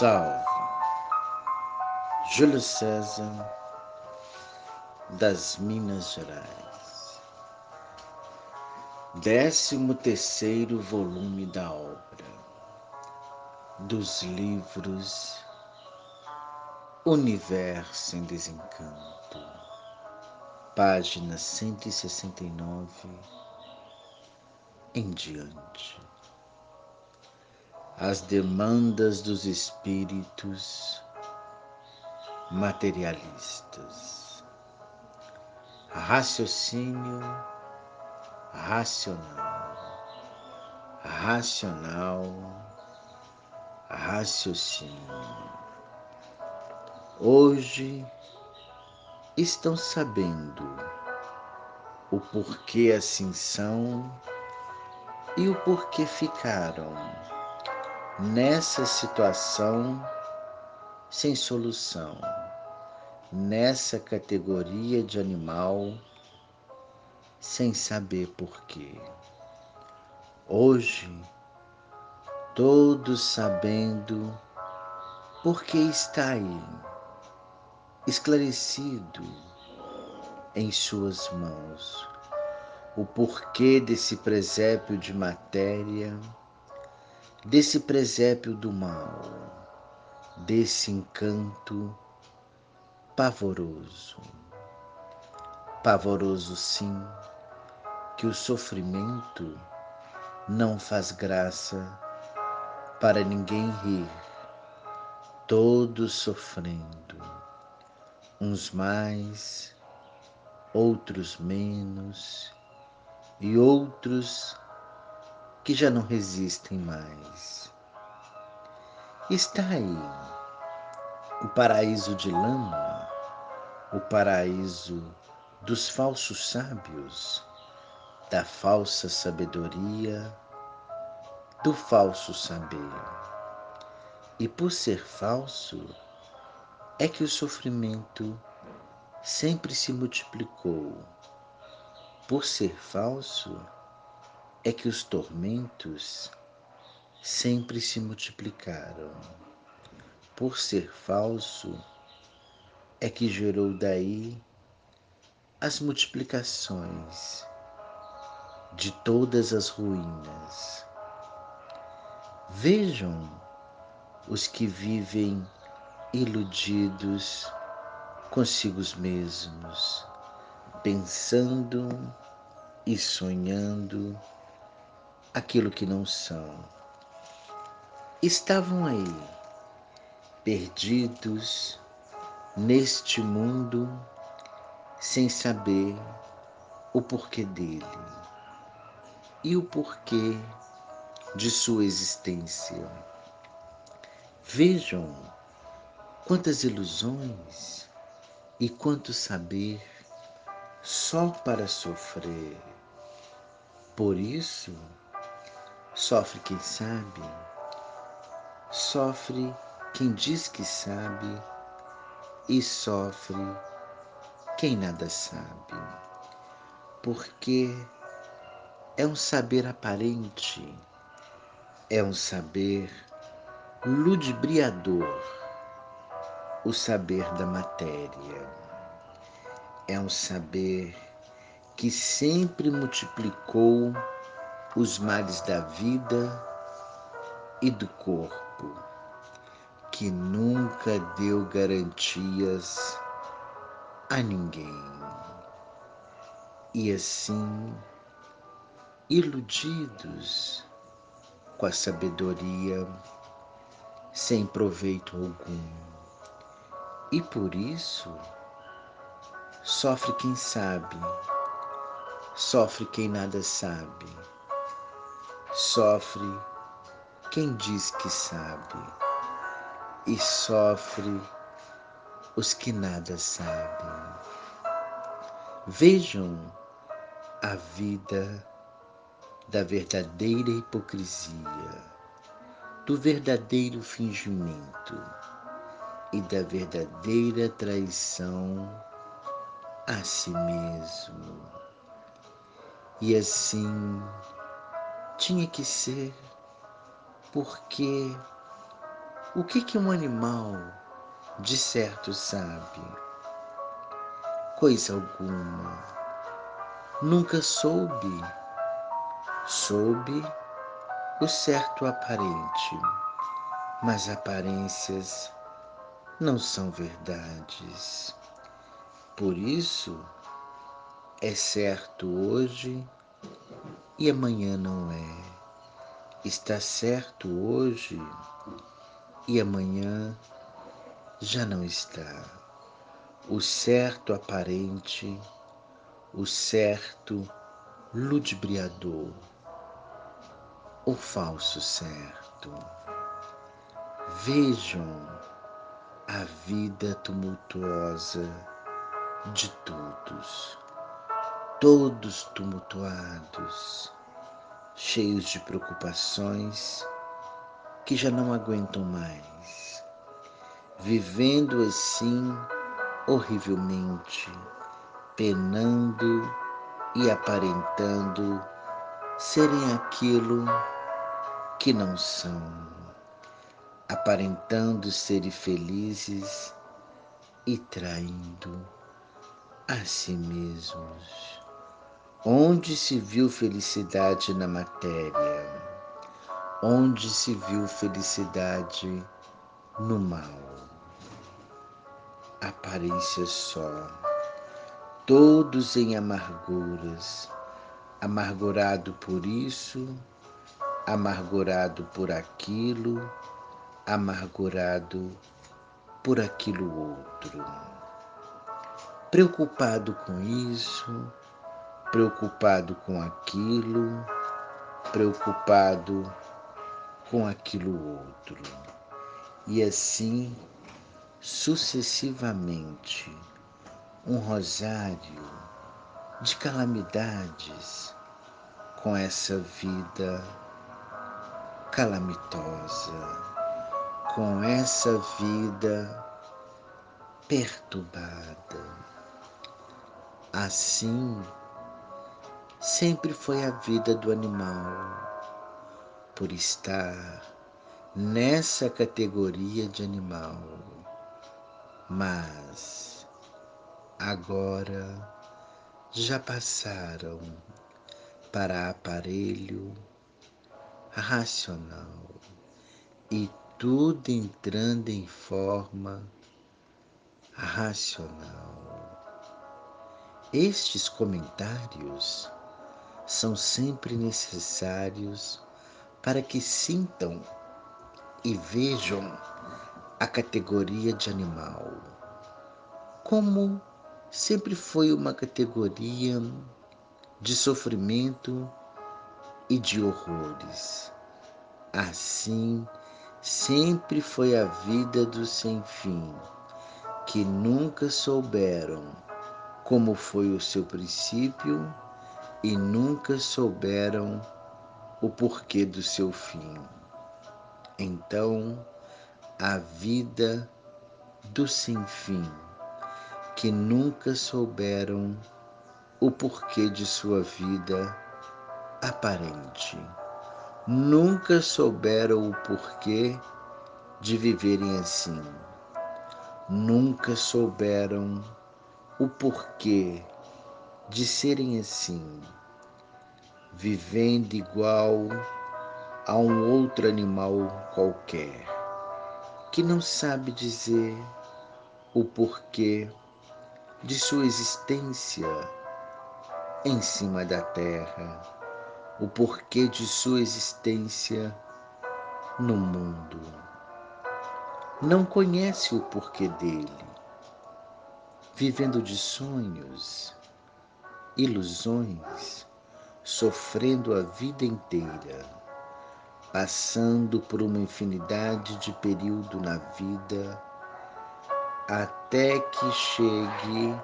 Salve. Júlio César das Minas Gerais. Décimo terceiro volume da obra dos livros Universo em Desencanto, página 169 em diante as demandas dos espíritos materialistas. Raciocínio racional, racional, raciocínio. Hoje estão sabendo o porquê assim são e o porquê ficaram nessa situação sem solução, nessa categoria de animal sem saber porquê. Hoje, todos sabendo por que está aí, esclarecido em suas mãos, o porquê desse presépio de matéria desse presépio do mal, desse encanto pavoroso. Pavoroso, sim, que o sofrimento não faz graça para ninguém rir, todos sofrendo, uns mais, outros menos, e outros que já não resistem mais. Está aí o paraíso de lama, o paraíso dos falsos sábios, da falsa sabedoria, do falso saber. E por ser falso, é que o sofrimento sempre se multiplicou. Por ser falso, é que os tormentos sempre se multiplicaram. Por ser falso, é que gerou daí as multiplicações de todas as ruínas. Vejam os que vivem iludidos consigo mesmos, pensando e sonhando aquilo que não são. Estavam aí, perdidos neste mundo, sem saber o porquê dele e o porquê de sua existência. Vejam quantas ilusões e quanto saber só para sofrer. Por isso, Sofre quem sabe, sofre quem diz que sabe. E sofre quem nada sabe, porque é um saber aparente, é um saber ludibriador, o saber da matéria, é um saber que sempre multiplicou os males da vida e do corpo, que nunca deu garantias a ninguém. E assim, iludidos com a sabedoria, sem proveito algum. E por isso, sofre quem sabe, sofre quem nada sabe Sofre quem diz que sabe, e sofre os que nada sabem. Vejam a vida da verdadeira hipocrisia, do verdadeiro fingimento e da verdadeira traição a si mesmo. E assim tinha que ser, porque O que que um animal de certo sabe? Coisa alguma. Nunca soube. Soube o certo aparente, mas aparências não são verdades. Por isso, é certo hoje e amanhã não é. Está certo hoje e amanhã já não está. O certo aparente, o certo ludibriador, o falso certo. Vejam a vida tumultuosa de todos, todos tumultuados, cheios de preocupações que já não aguentam mais, vivendo assim horrivelmente, penando e aparentando serem aquilo que não são aparentando serem felizes e traindo a si mesmos. Onde se viu felicidade na matéria? Onde se viu felicidade no mal? Aparência só, todos em amarguras, amargurado por isso, amargurado por aquilo amargurado por aquilo outro. Preocupado com isso, preocupado com aquilo, preocupado com aquilo outro. E assim sucessivamente, um rosário de calamidades com essa vida calamitosa com essa vida perturbada. Assim, sempre foi a vida do animal, por estar nessa categoria de animal. Mas agora já passaram para aparelho racional e tudo entrando em forma racional. Estes comentários são sempre necessários para que sintam e vejam a categoria de animal, como sempre foi uma categoria de sofrimento e de horrores. Assim, sempre foi a vida do sem fim, que nunca souberam como foi o seu princípio e nunca souberam o porquê do seu fim. Então, a vida do sem fim, que nunca souberam o porquê de sua vida aparente nunca souberam o porquê de viverem assim. Nunca souberam o porquê de serem assim, vivendo igual a um outro animal qualquer, que não sabe dizer o porquê de sua existência em cima da terra o porquê de sua existência no mundo. Não conhece o porquê dele, vivendo de sonhos, ilusões, sofrendo a vida inteira, passando por uma infinidade de período na vida, até que chegue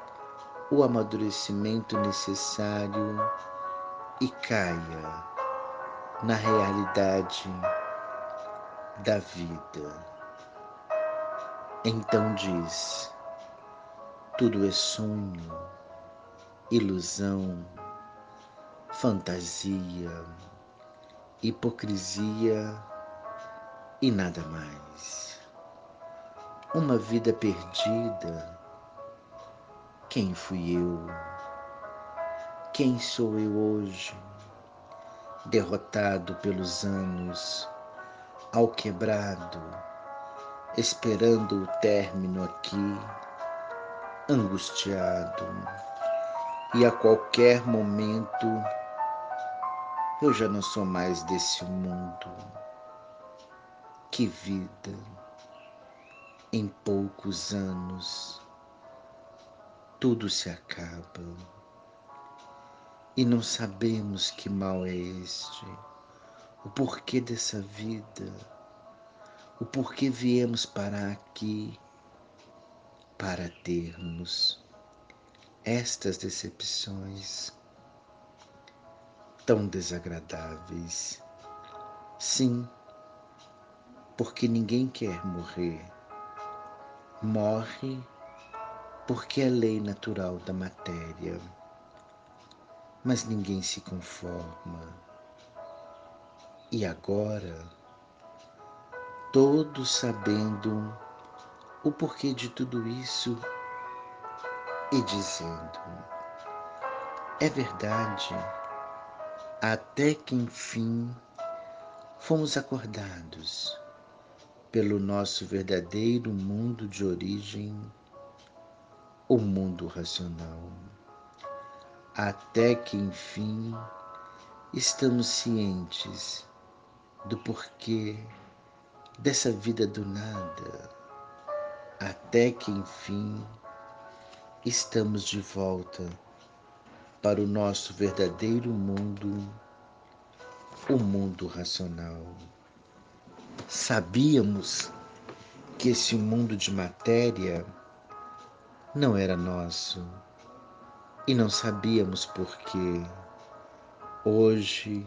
o amadurecimento necessário e caia na realidade da vida. Então diz: tudo é sonho, ilusão, fantasia, hipocrisia e nada mais. Uma vida perdida. Quem fui eu? Quem sou eu hoje? Derrotado pelos anos, ao quebrado, esperando o término aqui, angustiado, e a qualquer momento eu já não sou mais desse mundo. Que vida! Em poucos anos tudo se acaba e não sabemos que mal é este, o porquê dessa vida, o porquê viemos parar aqui para termos estas decepções tão desagradáveis. Sim, porque ninguém quer morrer. Morre porque é lei natural da matéria. Mas ninguém se conforma. E agora, todos sabendo o porquê de tudo isso e dizendo: é verdade, até que enfim fomos acordados pelo nosso verdadeiro mundo de origem, o mundo racional. Até que enfim estamos cientes do porquê dessa vida do nada. Até que enfim estamos de volta para o nosso verdadeiro mundo, o mundo racional. Sabíamos que esse mundo de matéria não era nosso e não sabíamos por quê. Hoje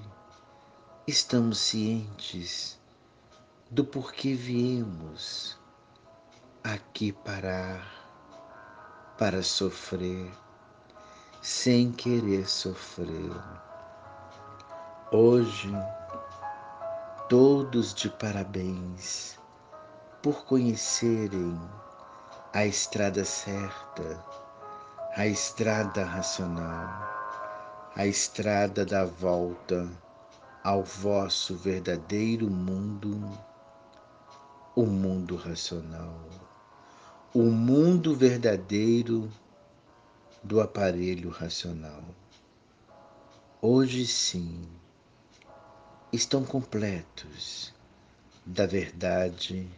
estamos cientes do porquê viemos aqui parar para sofrer sem querer sofrer. Hoje todos de parabéns por conhecerem a estrada certa, a estrada racional, a estrada da volta ao vosso verdadeiro mundo, o mundo racional, o mundo verdadeiro do aparelho racional. Hoje sim, estão completos da verdade,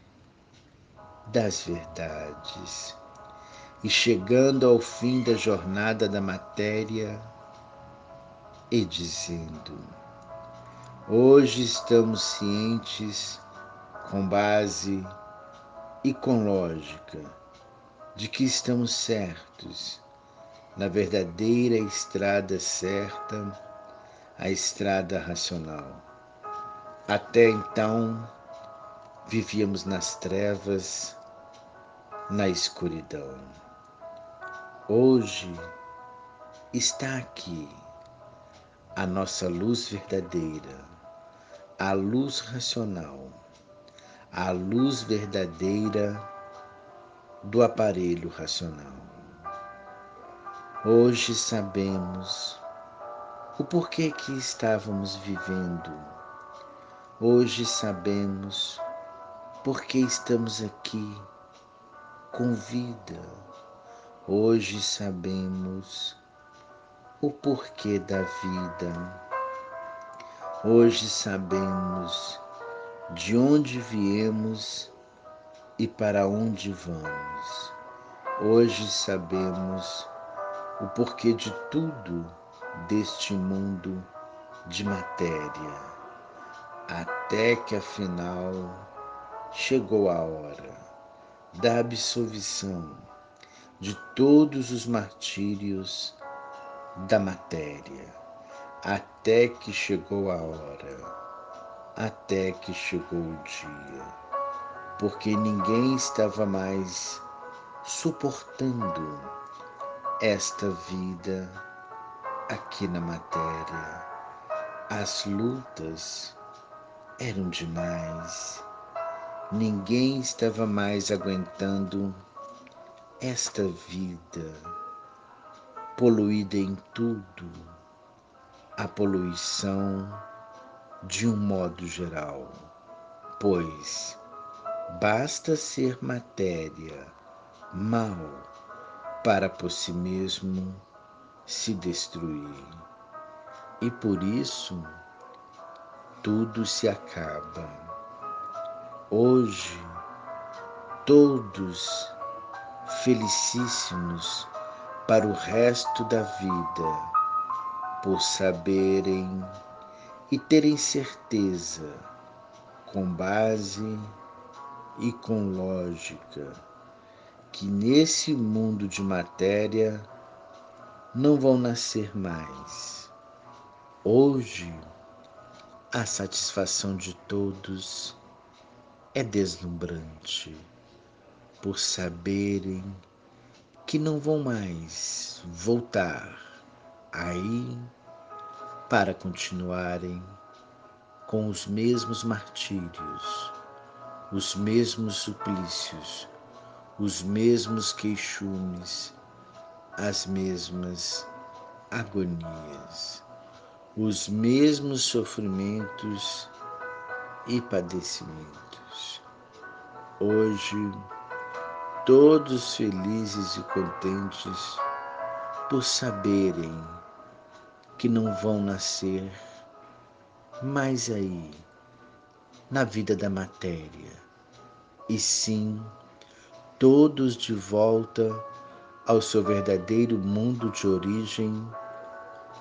das verdades, e chegando ao fim da jornada da matéria e dizendo: Hoje estamos cientes, com base e com lógica, de que estamos certos na verdadeira estrada certa, a estrada racional. Até então, vivíamos nas trevas, na escuridão. Hoje está aqui a nossa luz verdadeira, a luz racional, a luz verdadeira do aparelho racional. Hoje sabemos o porquê que estávamos vivendo Hoje sabemos porque estamos aqui com vida. Hoje sabemos o porquê da vida. Hoje sabemos de onde viemos e para onde vamos. Hoje sabemos o porquê de tudo deste mundo de matéria até que afinal chegou a hora da absolvição de todos os martírios da matéria, até que chegou a hora, até que chegou o dia, porque ninguém estava mais suportando esta vida aqui na matéria. As lutas eram demais. ninguém estava mais aguentando esta vida poluída em tudo, a poluição de um modo geral, pois basta ser matéria mal para por si mesmo se destruir. E por isso tudo se acaba. Hoje, todos felicíssimos para o resto da vida, por saberem e terem certeza, com base e com lógica, que nesse mundo de matéria não vão nascer mais. Hoje, a satisfação de todos é deslumbrante por saberem que não vão mais voltar aí para continuarem com os mesmos martírios, os mesmos suplícios, os mesmos queixumes, as mesmas agonias, os mesmos sofrimentos e padecimentos. Hoje, todos felizes e contentes por saberem que não vão nascer mais aí na vida da matéria, e sim todos de volta ao seu verdadeiro mundo de origem,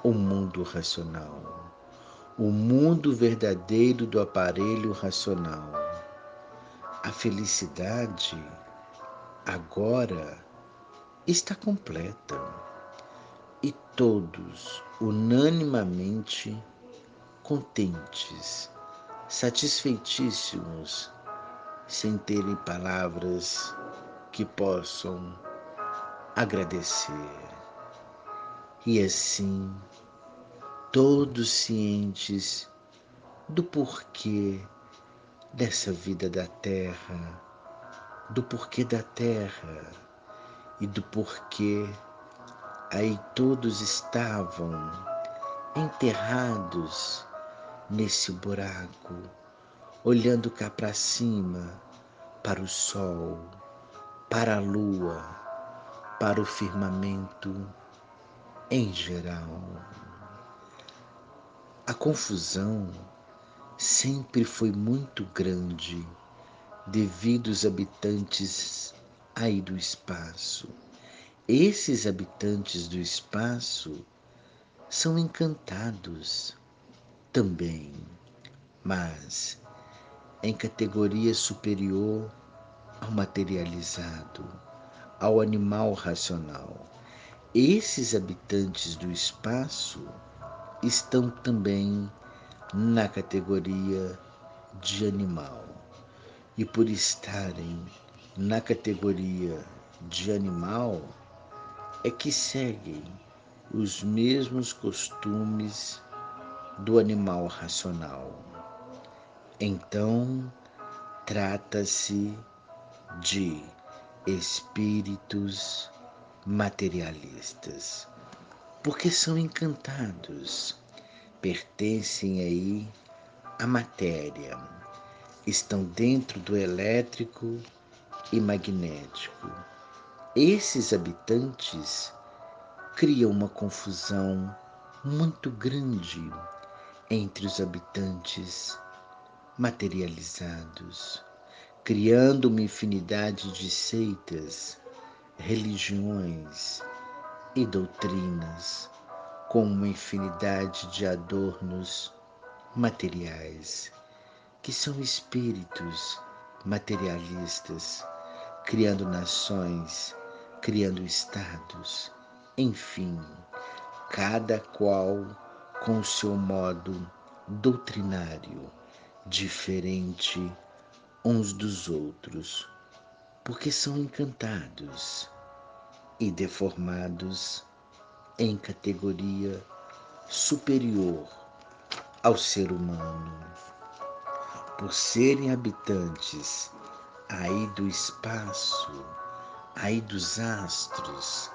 o mundo racional, o mundo verdadeiro do aparelho racional. A felicidade agora está completa e todos unanimamente contentes, satisfeitíssimos, sem terem palavras que possam agradecer. E assim, todos cientes do porquê dessa vida da terra, do porquê da terra e do porquê aí todos estavam enterrados nesse buraco, olhando cá para cima, para o sol, para a lua, para o firmamento em geral. A confusão sempre foi muito grande devido aos habitantes aí do espaço. Esses habitantes do espaço são encantados também, mas em categoria superior ao materializado, ao animal racional. Esses habitantes do espaço estão também na categoria de animal. E por estarem na categoria de animal, é que seguem os mesmos costumes do animal racional. Então, trata-se de espíritos materialistas, porque são encantados, pertencem aí à matéria, estão dentro do elétrico e magnético. Esses habitantes criam uma confusão muito grande entre os habitantes materializados, criando uma infinidade de seitas, religiões e doutrinas, com uma infinidade de adornos materiais, que são espíritos materialistas, criando nações, criando estados, enfim, cada qual com o seu modo doutrinário diferente uns dos outros, porque são encantados e deformados em categoria superior ao ser humano, por serem habitantes aí do espaço, aí dos astros,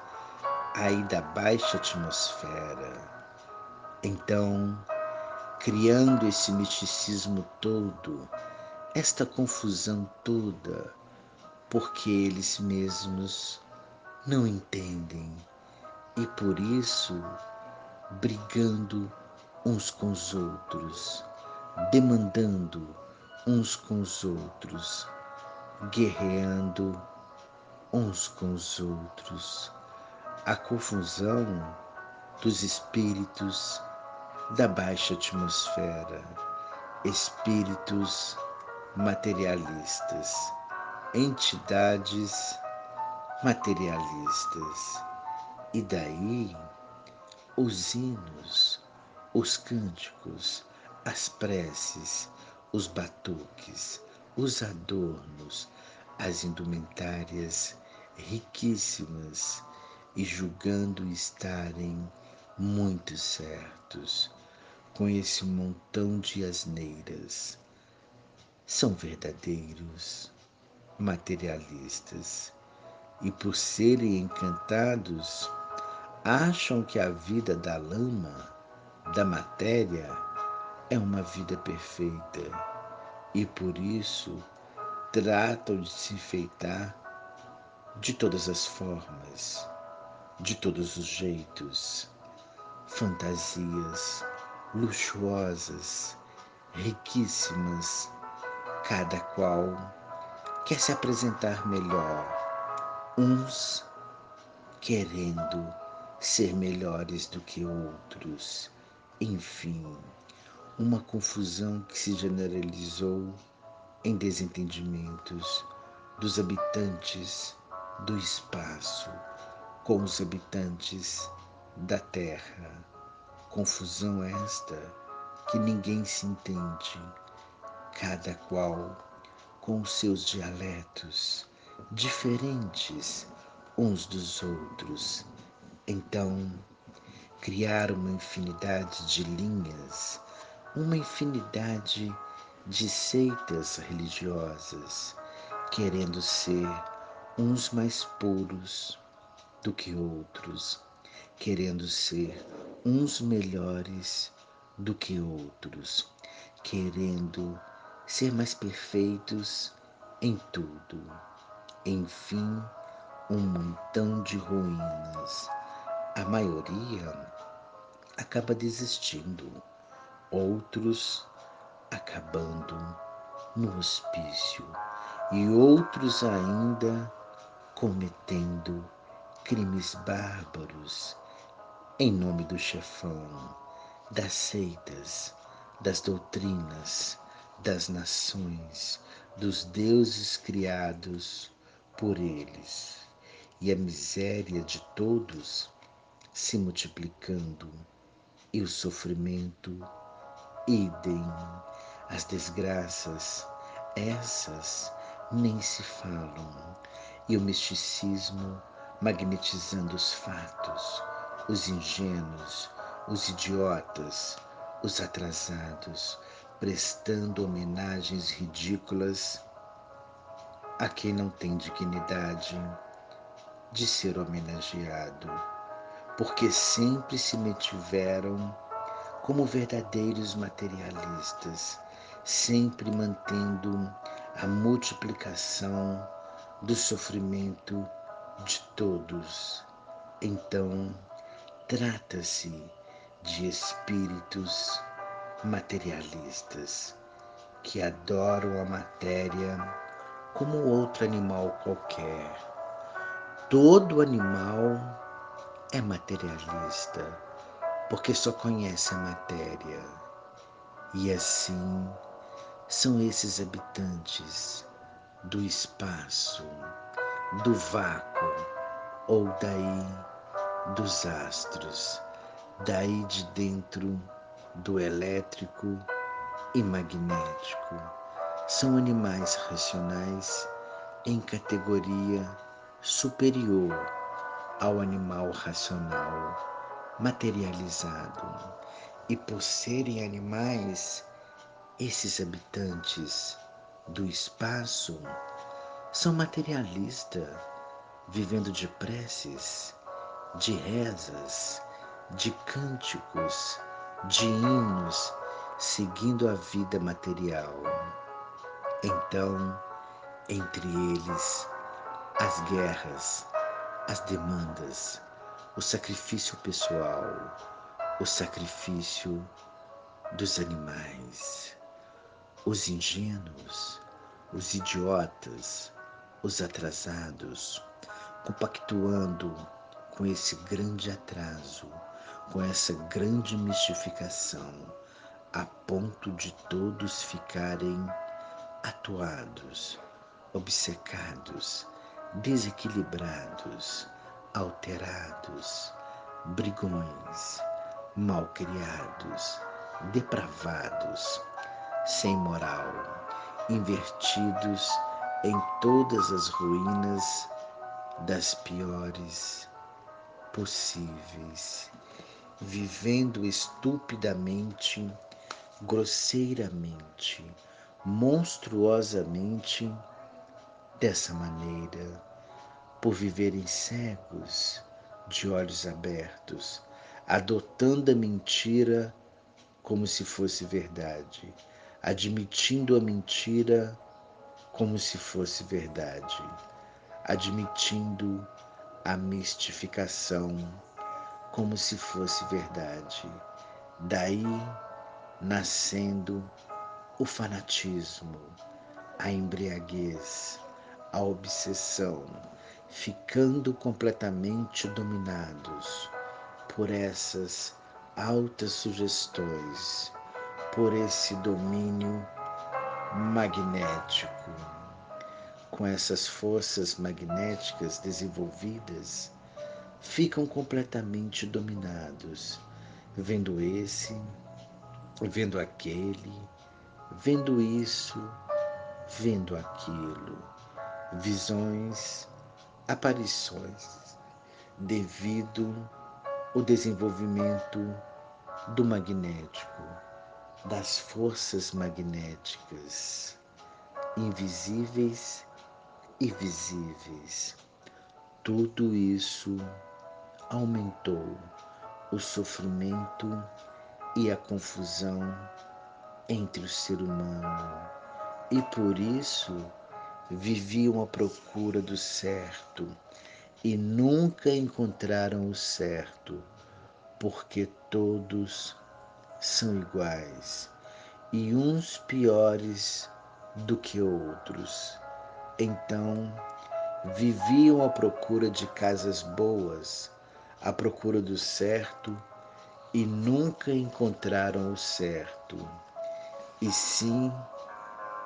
aí da baixa atmosfera. Então, criando esse misticismo todo, esta confusão toda, porque eles mesmos não entendem e por isso brigando uns com os outros, demandando uns com os outros, guerreando uns com os outros. A confusão dos espíritos da baixa atmosfera, espíritos materialistas, entidades materialistas. E daí os hinos, os cânticos, as preces, os batuques, os adornos, as indumentárias riquíssimas e julgando estarem muito certos com esse montão de asneiras. São verdadeiros materialistas. E, por serem encantados, acham que a vida da lama, da matéria, é uma vida perfeita. E por isso tratam de se enfeitar de todas as formas, de todos os jeitos, fantasias luxuosas, riquíssimas, cada qual quer se apresentar melhor, uns querendo ser melhores do que outros. Enfim, uma confusão que se generalizou em desentendimentos dos habitantes do espaço com os habitantes da terra. Confusão esta que ninguém se entende, cada qual com seus dialetos diferentes uns dos outros. Então, criar uma infinidade de linhas, uma infinidade de seitas religiosas, querendo ser uns mais puros do que outros, querendo ser uns melhores do que outros, querendo ser mais perfeitos em tudo. Enfim, um montão de ruínas. A maioria acaba desistindo, outros acabando no hospício e outros ainda cometendo crimes bárbaros em nome do chefão, das seitas, das doutrinas, das nações, dos deuses criados por eles, e a miséria de todos se multiplicando, e o sofrimento, idem, as desgraças, essas nem se falam, e o misticismo magnetizando os fatos os ingênuos, os idiotas, os atrasados, prestando homenagens ridículas a quem não tem dignidade de ser homenageado, porque sempre se mantiveram como verdadeiros materialistas, sempre mantendo a multiplicação do sofrimento de todos. Então, Trata-se de espíritos materialistas que adoram a matéria como outro animal qualquer. Todo animal é materialista porque só conhece a matéria. E assim são esses habitantes do espaço, do vácuo ou daí dos astros, daí de dentro do elétrico e magnético. São animais racionais em categoria superior ao animal racional materializado. E por serem animais, esses habitantes do espaço são materialistas, vivendo de preces, de rezas, de cânticos, de hinos, seguindo a vida material. Então, entre eles, as guerras, as demandas, o sacrifício pessoal, o sacrifício dos animais, os ingênuos, os idiotas, os atrasados, compactuando com esse grande atraso, com essa grande mistificação, a ponto de todos ficarem atuados, obcecados, desequilibrados, alterados, brigões, malcriados, depravados, sem moral, invertidos em todas as ruínas das piores possíveis, vivendo estupidamente, grosseiramente, monstruosamente dessa maneira, por viverem cegos, de olhos abertos, adotando a mentira como se fosse verdade, admitindo a mentira como se fosse verdade, admitindo a mistificação como se fosse verdade. Daí nascendo o fanatismo, a embriaguez, a obsessão, ficando completamente dominados por essas altas sugestões, por esse domínio magnético. Com essas forças magnéticas desenvolvidas, ficam completamente dominados, vendo esse, vendo aquele, vendo isso, vendo aquilo, visões, aparições, devido ao desenvolvimento do magnético, das forças magnéticas, invisíveis e visíveis. Tudo isso aumentou o sofrimento e a confusão entre o ser humano e por isso viviam à procura do certo e nunca encontraram o certo, porque todos são iguais e uns piores do que outros. Então viviam à procura de casas boas, à procura do certo e nunca encontraram o certo, e sim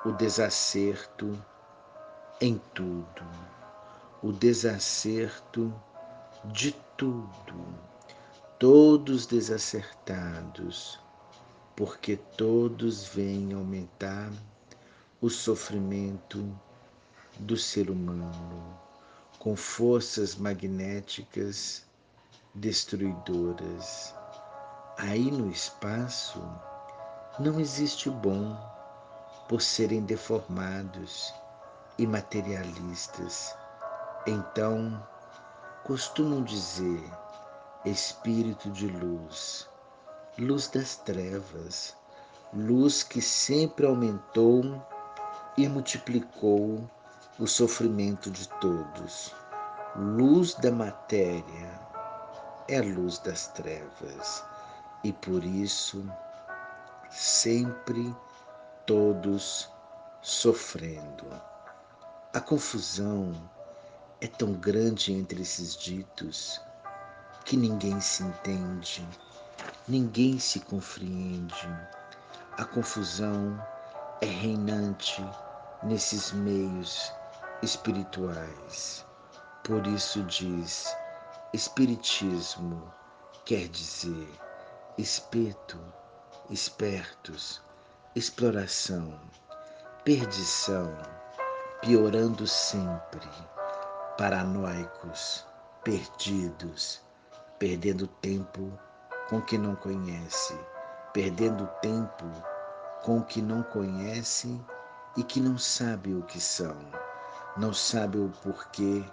o desacerto em tudo, o desacerto de tudo, todos desacertados, porque todos vêm aumentar o sofrimento do ser humano com forças magnéticas destruidoras. Aí no espaço não existe o bom por serem deformados e materialistas. Então, costumam dizer espírito de luz, luz das trevas, luz que sempre aumentou e multiplicou o sofrimento de todos. Luz da matéria é luz das trevas e por isso sempre todos sofrendo. A confusão é tão grande entre esses ditos que ninguém se entende, ninguém se compreende. A confusão é reinante nesses meios espirituais. Por isso diz: Espiritismo quer dizer espeto, espertos, exploração, perdição piorando sempre, paranoicos, perdidos, perdendo tempo com que não conhece, perdendo tempo com que não conhece e que não sabe o que são, não sabe o porquê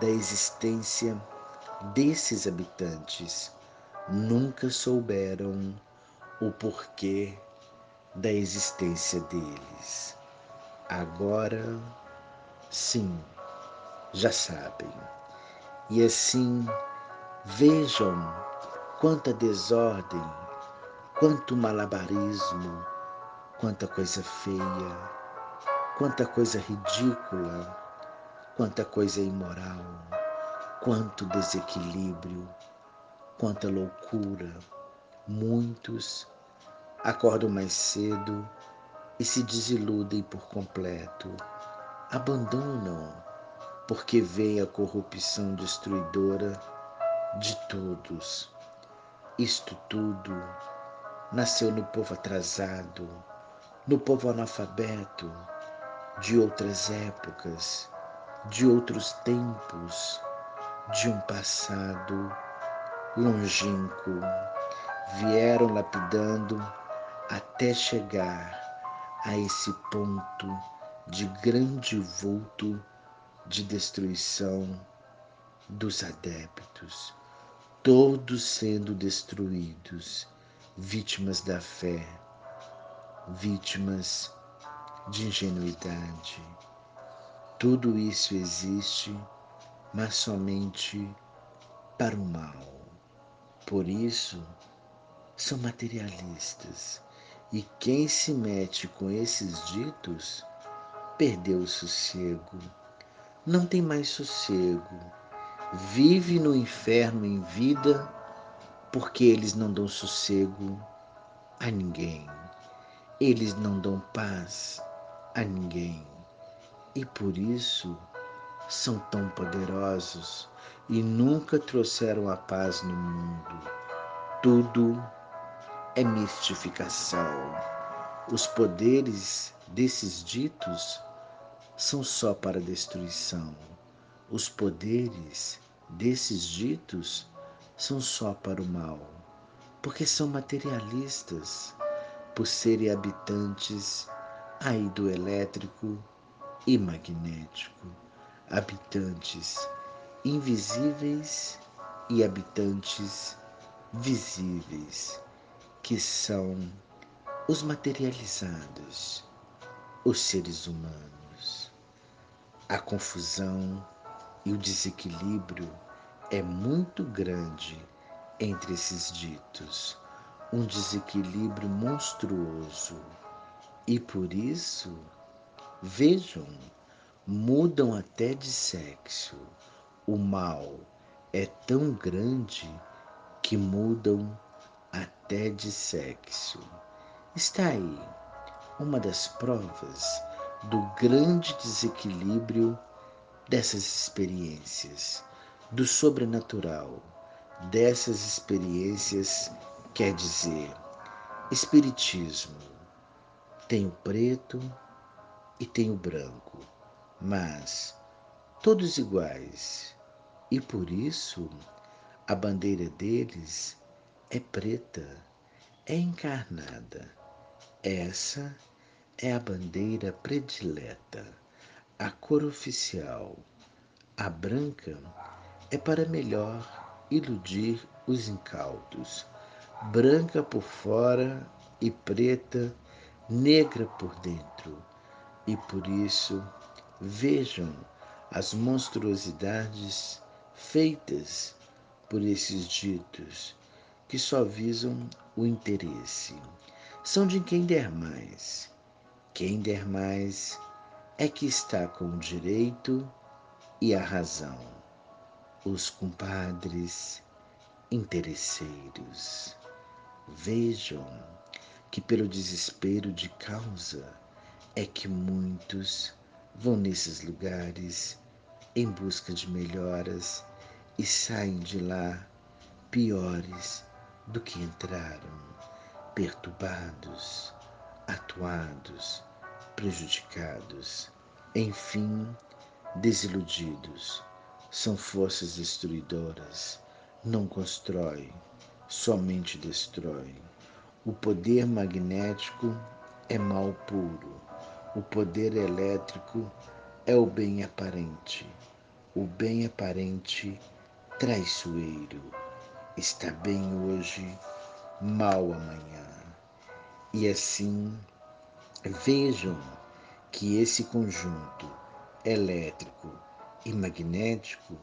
da existência desses habitantes, nunca souberam o porquê da existência deles. Agora, sim, já sabem. E assim, vejam quanta desordem, quanto malabarismo, quanta coisa feia, quanta coisa ridícula, quanta coisa imoral, quanto desequilíbrio, quanta loucura. Muitos acordam mais cedo e se desiludem por completo, abandonam porque veem a corrupção destruidora de todos. Isto tudo nasceu no povo atrasado, no povo analfabeto, de outras épocas, de outros tempos, de um passado longínquo. Vieram lapidando até chegar a esse ponto de grande vulto de destruição dos adeptos, todos sendo destruídos, vítimas da fé, vítimas de ingenuidade. Tudo isso existe, mas somente para o mal. Por isso, são materialistas. E quem se mete com esses ditos perdeu o sossego. Não tem mais sossego. Vive no inferno em vida porque eles não dão sossego a ninguém. Eles não dão paz a ninguém. E por isso são tão poderosos e nunca trouxeram a paz no mundo. Tudo é mistificação. Os poderes desses ditos são só para destruição. Os poderes desses ditos são só para o mal, porque são materialistas, por serem habitantes aí do elétrico e magnético, habitantes invisíveis e habitantes visíveis, que são os materializados, os seres humanos. A confusão e o desequilíbrio é muito grande entre esses ditos, um desequilíbrio monstruoso e por isso, vejam, mudam até de sexo. O mal é tão grande que mudam até de sexo. Está aí uma das provas do grande desequilíbrio dessas experiências, do sobrenatural, dessas experiências, quer dizer, Espiritismo tem o preto e tem o branco, mas todos iguais. E por isso a bandeira deles é preta, é encarnada. Essa é a bandeira predileta, a cor oficial. A branca é para melhor iludir os incautos. Branca por fora e preta negra por dentro. E por isso, vejam as monstruosidades feitas por esses ditos que só visam o interesse. São de quem der mais. Quem der mais é que está com o direito e a razão. Os compadres interesseiros. Vejam que pelo desespero de causa é que muitos vão nesses lugares em busca de melhoras e saem de lá piores do que entraram, perturbados, atuados, prejudicados, enfim, desiludidos. São forças destruidoras, não constrói, somente destrói. O poder magnético é mal puro. O poder elétrico é o bem aparente. O bem aparente traiçoeiro está bem hoje, mal amanhã. E assim vejam que esse conjunto elétrico e magnético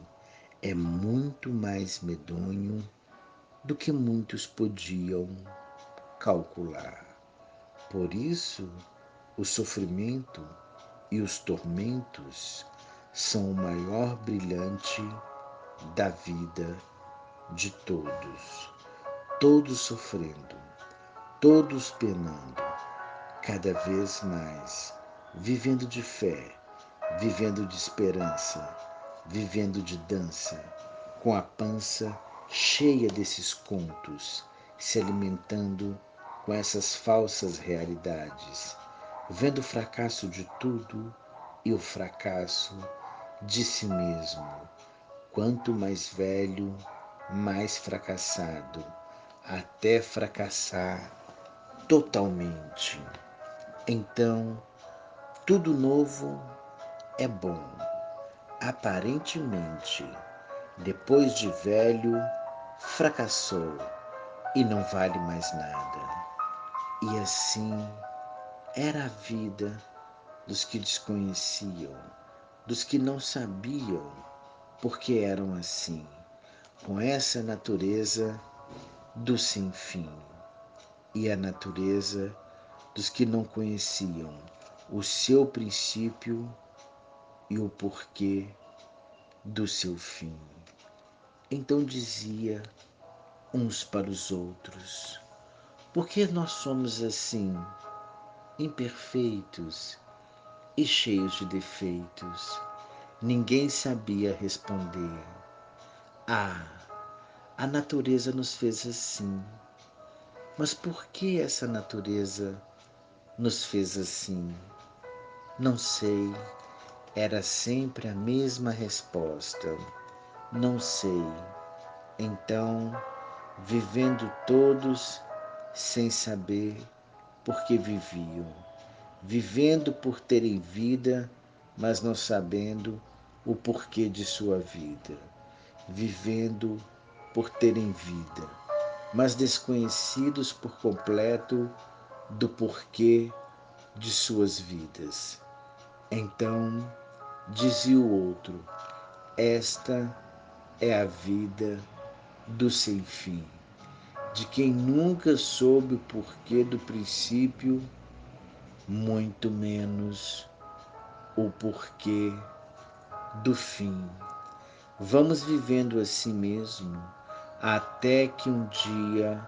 é muito mais medonho do que muitos podiam calcular. Por isso, o sofrimento e os tormentos são o maior brilhante da vida de todos, todos sofrendo, todos penando, cada vez mais, vivendo de fé, vivendo de esperança, vivendo de dança, com a pança cheia desses contos, se alimentando com essas falsas realidades, vendo o fracasso de tudo e o fracasso de si mesmo. Quanto mais velho, mais fracassado, até fracassar totalmente. Então, tudo novo é bom. Aparentemente, depois de velho, fracassou e não vale mais nada. E assim era a vida dos que desconheciam, dos que não sabiam porque eram assim com essa natureza do sem fim e a natureza dos que não conheciam o seu princípio e o porquê do seu fim. Então dizia uns para os outros: Por que nós somos assim, imperfeitos e cheios de defeitos? Ninguém sabia responder. Ah, a natureza nos fez assim. Mas por que essa natureza nos fez assim? Não sei. Era sempre a mesma resposta. Não sei. Então, vivendo todos sem saber por que viviam, vivendo por terem vida, mas não sabendo o porquê de sua vida, vivendo por terem vida, mas desconhecidos por completo do porquê de suas vidas. Então dizia o outro: Esta é a vida do sem fim, de quem nunca soube o porquê do princípio, muito menos o porquê do fim. Vamos vivendo assim mesmo até que um dia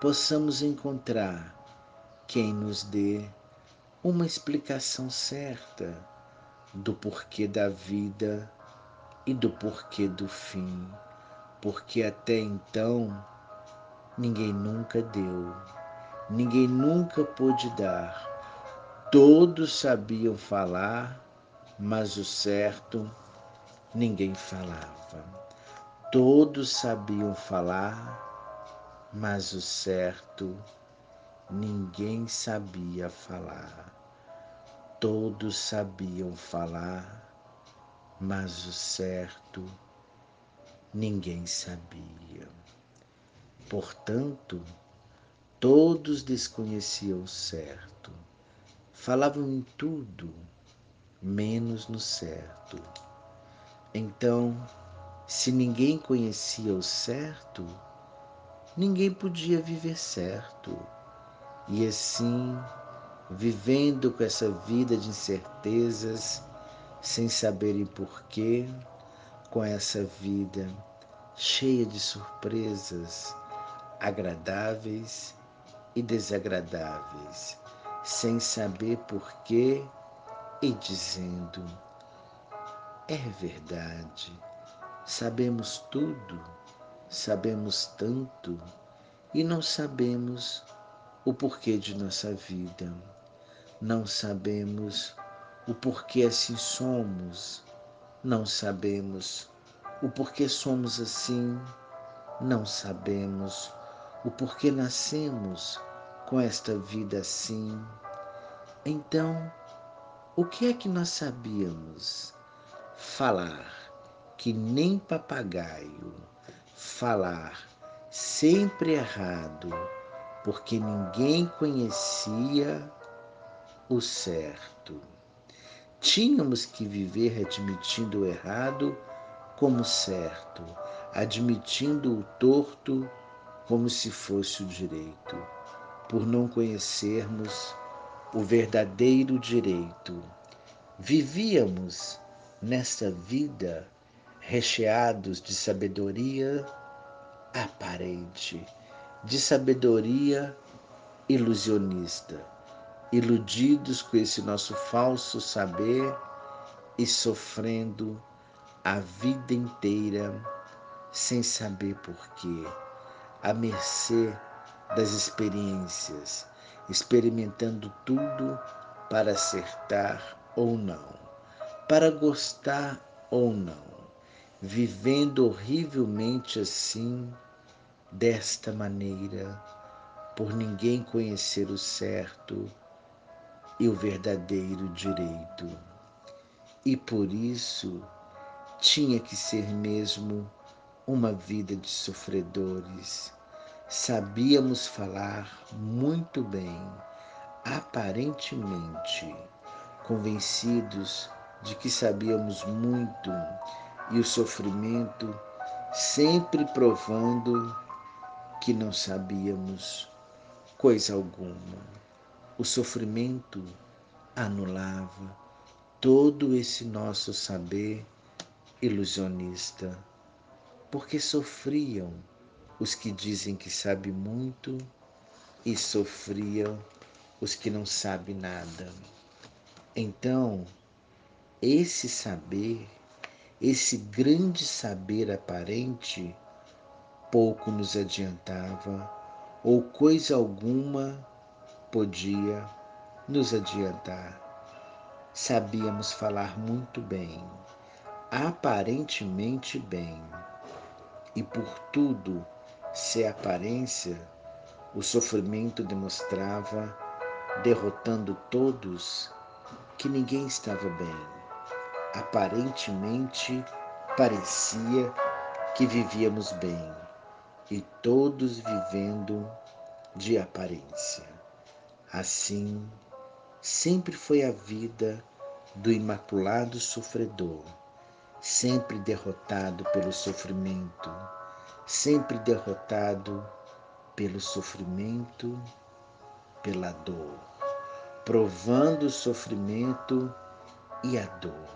possamos encontrar quem nos dê uma explicação certa do porquê da vida e do porquê do fim, porque até então ninguém nunca deu, ninguém nunca pôde dar. Todos sabiam falar, mas o certo ninguém falava. Todos sabiam falar, mas o certo ninguém sabia falar. Todos sabiam falar, mas o certo ninguém sabia. Portanto, todos desconheciam o certo. Falavam em tudo, menos no certo. Então, se ninguém conhecia o certo, ninguém podia viver certo. E assim, vivendo com essa vida de incertezas, sem saberem porquê, com essa vida cheia de surpresas agradáveis e desagradáveis, sem saber porquê e dizendo: é verdade Sabemos tudo, sabemos tanto e não sabemos o porquê de nossa vida. Não sabemos o porquê assim somos. Não sabemos o porquê somos assim. Não sabemos o porquê nascemos com esta vida assim. Então, O que é que nós sabíamos? Falar, que nem papagaio, falar sempre errado, porque ninguém conhecia o certo. Tínhamos que viver admitindo o errado como certo, admitindo o torto como se fosse o direito, por não conhecermos o verdadeiro direito. Vivíamos nesta vida recheados de sabedoria aparente, de sabedoria ilusionista, iludidos com esse nosso falso saber e sofrendo a vida inteira sem saber porquê, à mercê das experiências, experimentando tudo para acertar ou não, para gostar ou não, vivendo horrivelmente assim, desta maneira, por ninguém conhecer o certo e o verdadeiro direito. E por isso tinha que ser mesmo uma vida de sofredores Sabíamos falar muito bem, aparentemente, convencidos de que sabíamos muito e o sofrimento sempre provando que não sabíamos coisa alguma. O sofrimento anulava todo esse nosso saber ilusionista, porque sofriam os que dizem que sabem muito e sofriam os que não sabem nada. Então, esse saber, esse grande saber aparente, pouco nos adiantava, ou coisa alguma podia nos adiantar. Sabíamos falar muito bem, aparentemente bem, e por tudo se a aparência, o sofrimento demonstrava, derrotando todos, que ninguém estava bem. Aparentemente parecia que vivíamos bem e todos vivendo de aparência. Assim, sempre foi a vida do imaculado sofredor, sempre derrotado pelo sofrimento sempre derrotado pelo sofrimento, pela dor, provando o sofrimento e a dor.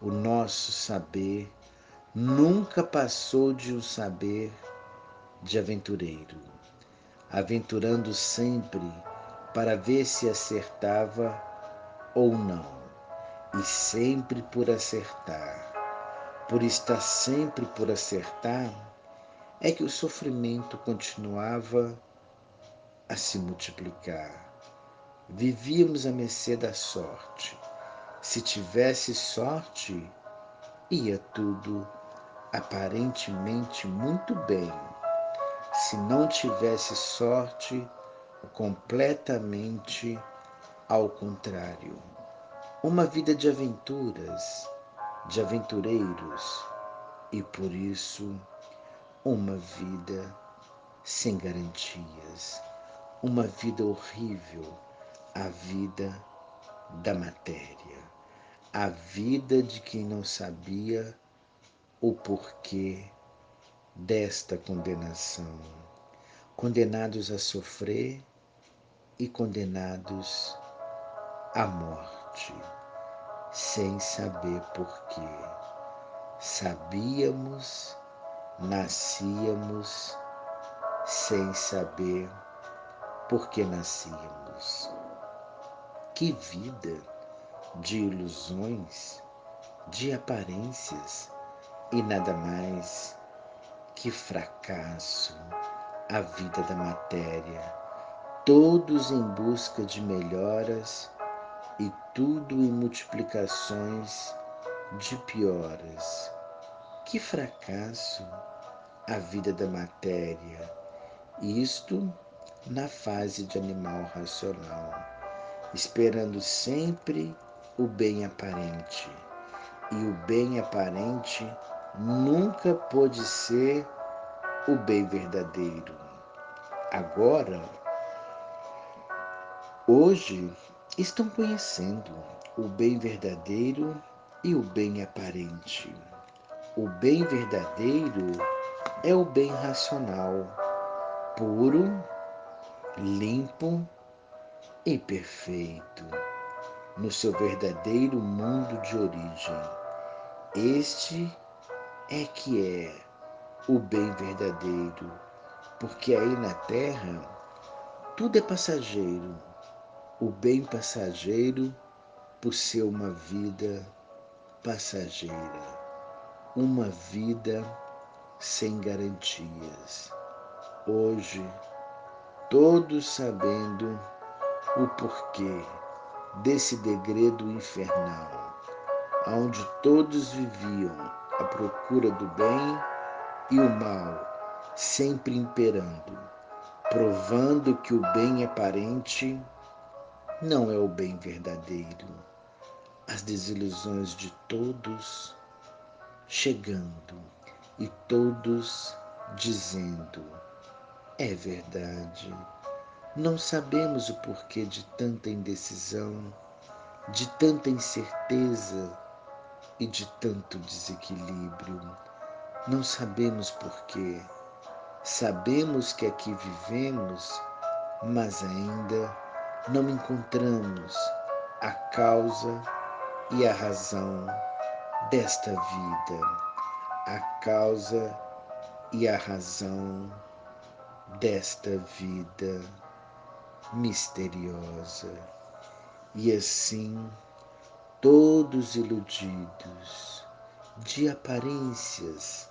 O nosso saber nunca passou de um saber de aventureiro, aventurando sempre para ver se acertava ou não, e sempre por acertar por estar sempre por acertar, é que o sofrimento continuava a se multiplicar. Vivíamos à mercê da sorte. Se tivesse sorte, ia tudo aparentemente muito bem. Se não tivesse sorte, completamente ao contrário. Uma vida de aventuras, de aventureiros e por isso uma vida sem garantias, uma vida horrível, a vida da matéria, a vida de quem não sabia o porquê desta condenação, condenados a sofrer e condenados à morte sem saber porquê. Sabíamos, nascíamos sem saber por que nascíamos. Que vida de ilusões, de aparências e nada mais que fracasso a vida da matéria, todos em busca de melhoras e tudo em multiplicações de pioras. Que fracasso a vida da matéria, isto na fase de animal racional. esperando sempre o bem aparente. E o bem aparente nunca pode ser o bem verdadeiro. Agora, hoje, estão conhecendo o bem verdadeiro e o bem aparente. O bem verdadeiro é o bem racional, puro, limpo e perfeito, no seu verdadeiro mundo de origem. Este é que é o bem verdadeiro, porque aí na terra tudo é passageiro. O bem passageiro por ser uma vida passageira, uma vida sem garantias. Hoje, todos sabendo o porquê desse degredo infernal, onde todos viviam à procura do bem e o mal, sempre imperando, provando que o bem aparente não é o bem verdadeiro. As desilusões de todos chegando e todos dizendo: é verdade. Não sabemos o porquê de tanta indecisão, de tanta incerteza e de tanto desequilíbrio. Não sabemos porquê. Sabemos que aqui vivemos, mas ainda não encontramos a causa e a razão desta vida, a causa e a razão desta vida misteriosa. E assim, todos iludidos de aparências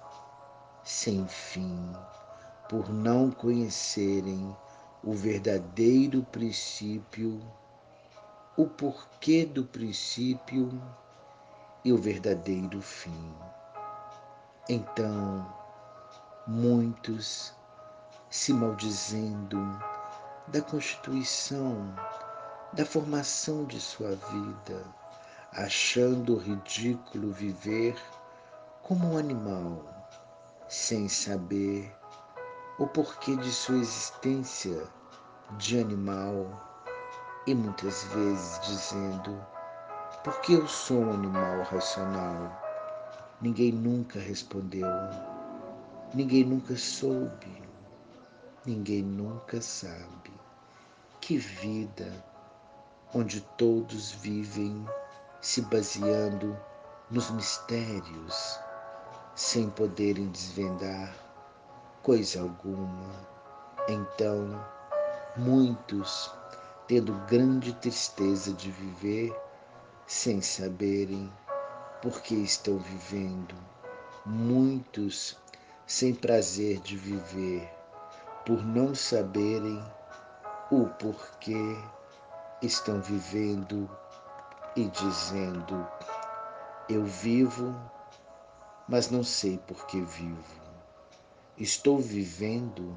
sem fim, por não conhecerem o verdadeiro princípio, o porquê do princípio e o verdadeiro fim. Então, muitos se maldizendo da constituição, da formação de sua vida, achando ridículo viver como um animal, sem saber o porquê de sua existência de animal e muitas vezes dizendo: porque eu sou um animal racional? Ninguém nunca respondeu, ninguém nunca soube, ninguém nunca sabe. Que vida onde todos vivem se baseando nos mistérios, sem poderem desvendar coisa alguma. Então, muitos, tendo grande tristeza de viver, sem saberem por que estão vivendo, muitos sem prazer de viver, por não saberem o porquê estão vivendo e dizendo: Eu vivo, mas não sei por que vivo. Estou vivendo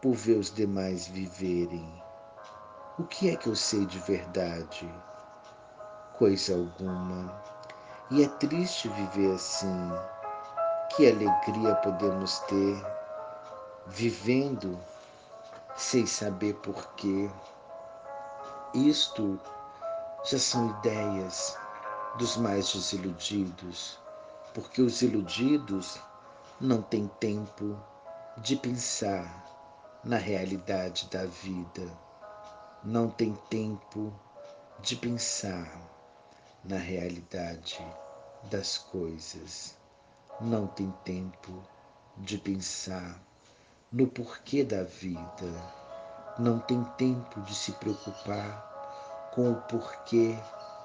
por ver os demais viverem. O que é que eu sei de verdade? Coisa alguma. E é triste viver assim. Que alegria podemos ter vivendo sem saber porquê. Isto já são ideias dos mais desiludidos, porque os iludidos não têm tempo de pensar na realidade da vida, não têm tempo de pensar na realidade das coisas, não tem tempo de pensar no porquê da vida, não tem tempo de se preocupar com o porquê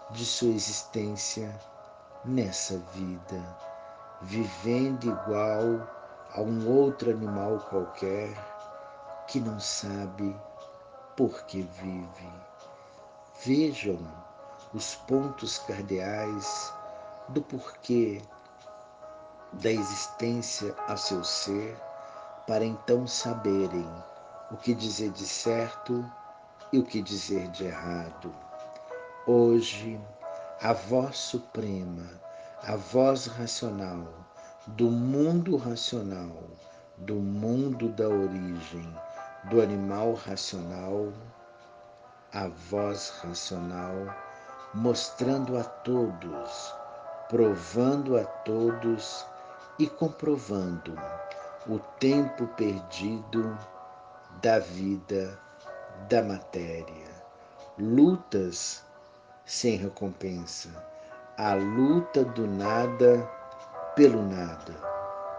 de sua existência nessa vida, vivendo igual a um outro animal qualquer que não sabe por que vive. Vejam os pontos cardeais do porquê da existência a seu ser, para então saberem o que dizer de certo e o que dizer de errado. Hoje, a voz suprema, a voz racional do mundo racional, do mundo da origem, do animal racional, a voz racional mostrando a todos, provando a todos e comprovando o tempo perdido da vida, da matéria. Lutas sem recompensa, a luta do nada pelo nada,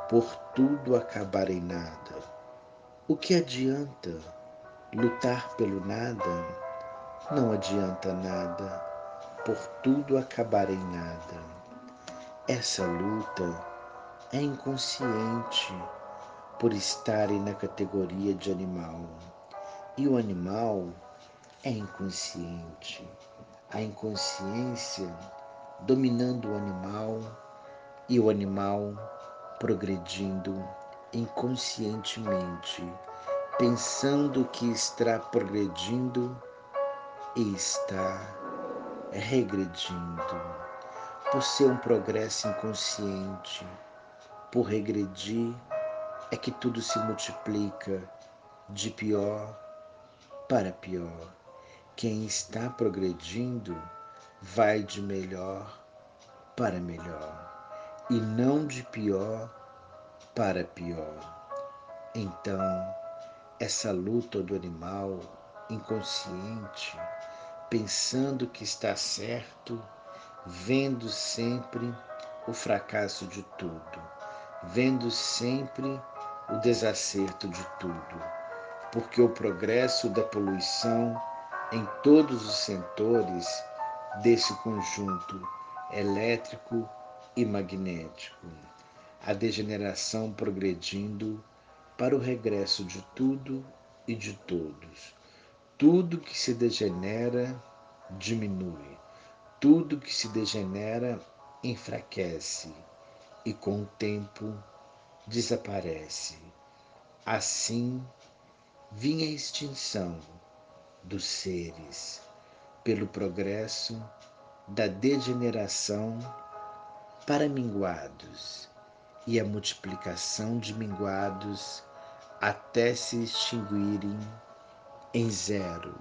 por tudo acabar em nada. O que adianta lutar pelo nada? Não adianta nada, por tudo acabar em nada. Essa luta é inconsciente por estarem na categoria de animal. E o animal é inconsciente. A inconsciência dominando o animal e o animal progredindo inconscientemente, pensando que está progredindo e está regredindo. Por ser um progresso inconsciente, por regredir, é que tudo se multiplica de pior para pior. Quem está progredindo vai de melhor para melhor e não de pior para pior. Então, essa luta do animal inconsciente, pensando que está certo, vendo sempre o fracasso de tudo, vendo sempre o desacerto de tudo, porque o progresso da poluição em todos os setores desse conjunto elétrico e magnético, a degeneração progredindo para o regresso de tudo e de todos. Tudo que se degenera diminui, tudo que se degenera enfraquece e com o tempo desaparece. Assim vinha a extinção dos seres pelo progresso da degeneração para minguados e a multiplicação de minguados até se extinguirem em zero,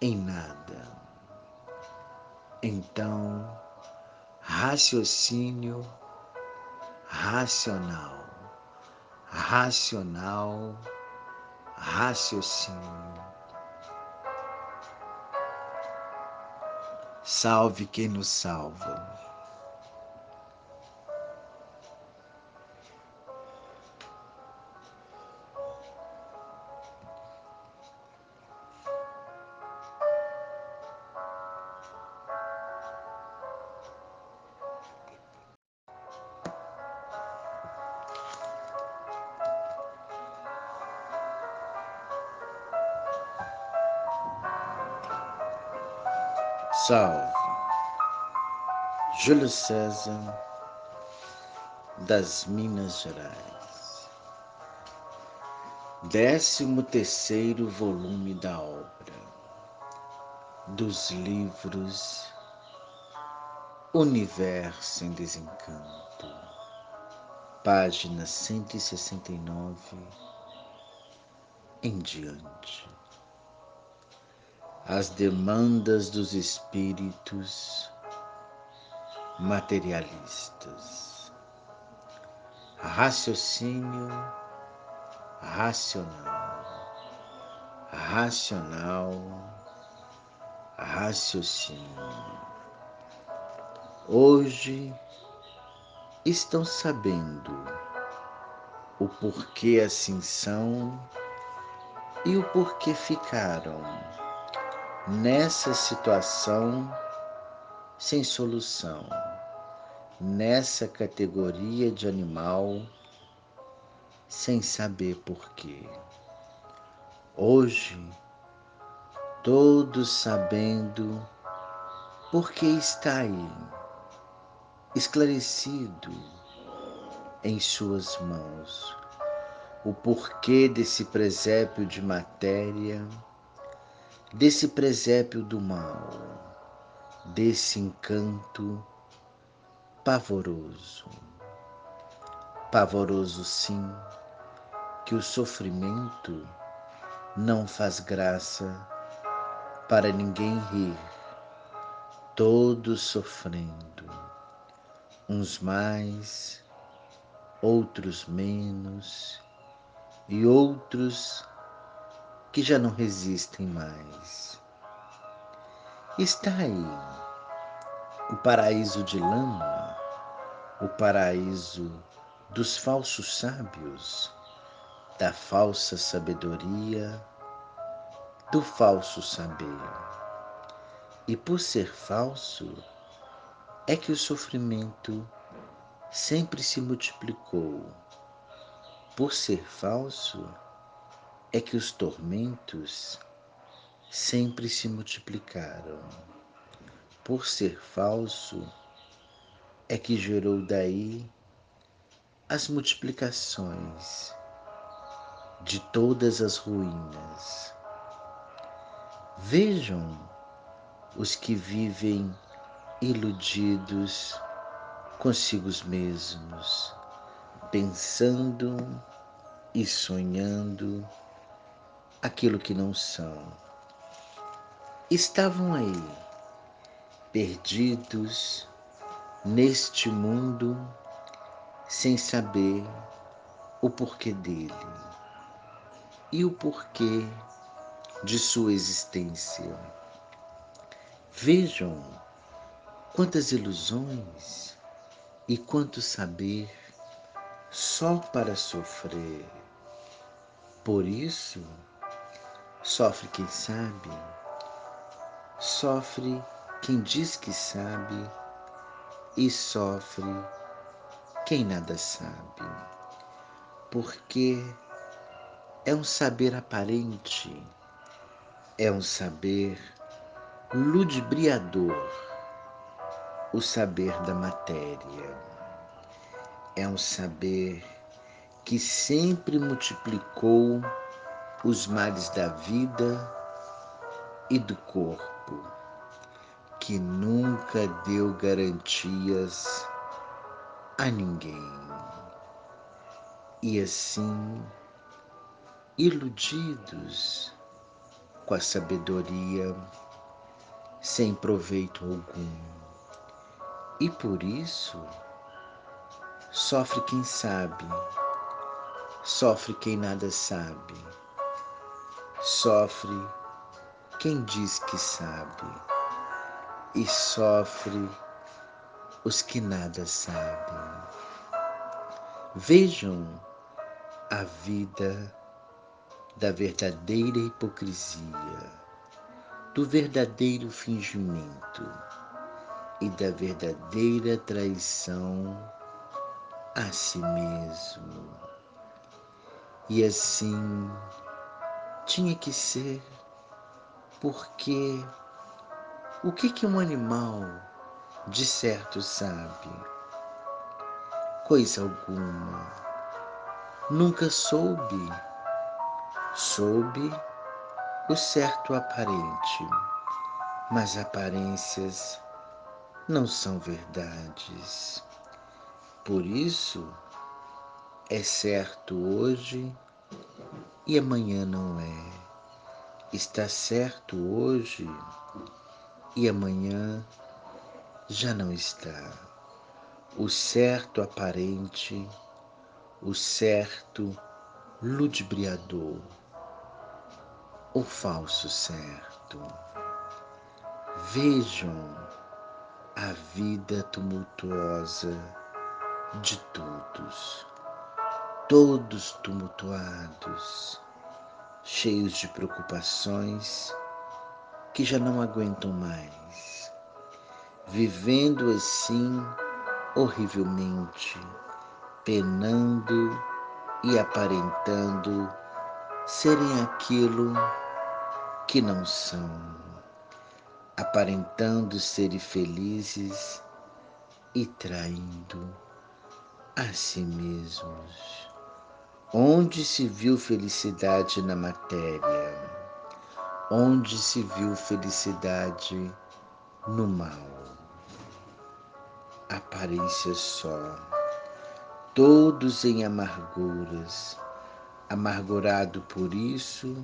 em nada. Então, raciocínio racional, racional, raciocínio. Salve quem nos salva. Salve Júlio César das Minas Gerais. Décimo terceiro volume da obra dos livros Universo em Desencanto, página 169 em diante as demandas dos espíritos materialistas. Raciocínio racional, racional, raciocínio. Hoje estão sabendo o porquê assim são e o porquê ficaram nessa situação sem solução, nessa categoria de animal sem saber porquê. Hoje, todos sabendo por que está aí, esclarecido em suas mãos, o porquê desse presépio de matéria desse presépio do mal, desse encanto pavoroso. Pavoroso, sim, que o sofrimento não faz graça para ninguém rir, todos sofrendo, uns mais, outros menos, e outros que já não resistem mais. Está aí o paraíso de lama, o paraíso dos falsos sábios, da falsa sabedoria, do falso saber. E por ser falso, é que o sofrimento sempre se multiplicou. Por ser falso, é que os tormentos sempre se multiplicaram. Por ser falso, é que gerou daí as multiplicações de todas as ruínas. Vejam os que vivem iludidos consigo mesmos, pensando e sonhando aquilo que não são. Estavam aí, perdidos neste mundo, sem saber o porquê dele e o porquê de sua existência. Vejam quantas ilusões e quanto saber só para sofrer. Por isso, sofre quem sabe, sofre quem diz que sabe e sofre quem nada sabe. Porque é um saber aparente, é um saber ludibriador, o saber da matéria. É um saber que sempre multiplicou os males da vida e do corpo, que nunca deu garantias a ninguém. E assim iludidos com a sabedoria sem proveito algum. E por isso sofre quem sabe, sofre quem nada sabe, sofre quem diz que sabe, e sofre os que nada sabem. Vejam a vida da verdadeira hipocrisia, do verdadeiro fingimento e da verdadeira traição a si mesmo. E assim tinha que ser, porque o que que um animal de certo sabe? Coisa alguma. Nunca soube sob o certo aparente, mas aparências não são verdades. Por isso, é certo hoje e amanhã não é. Está certo hoje e amanhã já não está. O certo aparente, o certo ludibriador o falso certo. Vejam a vida tumultuosa de todos, todos tumultuados, cheios de preocupações que já não aguentam mais, vivendo assim horrivelmente, penando e aparentando serem aquilo que não são, aparentando serem felizes e traindo a si mesmos. Onde se viu felicidade na matéria? onde se viu felicidade no mal. Aparência só, todos em amarguras, amargurado por isso,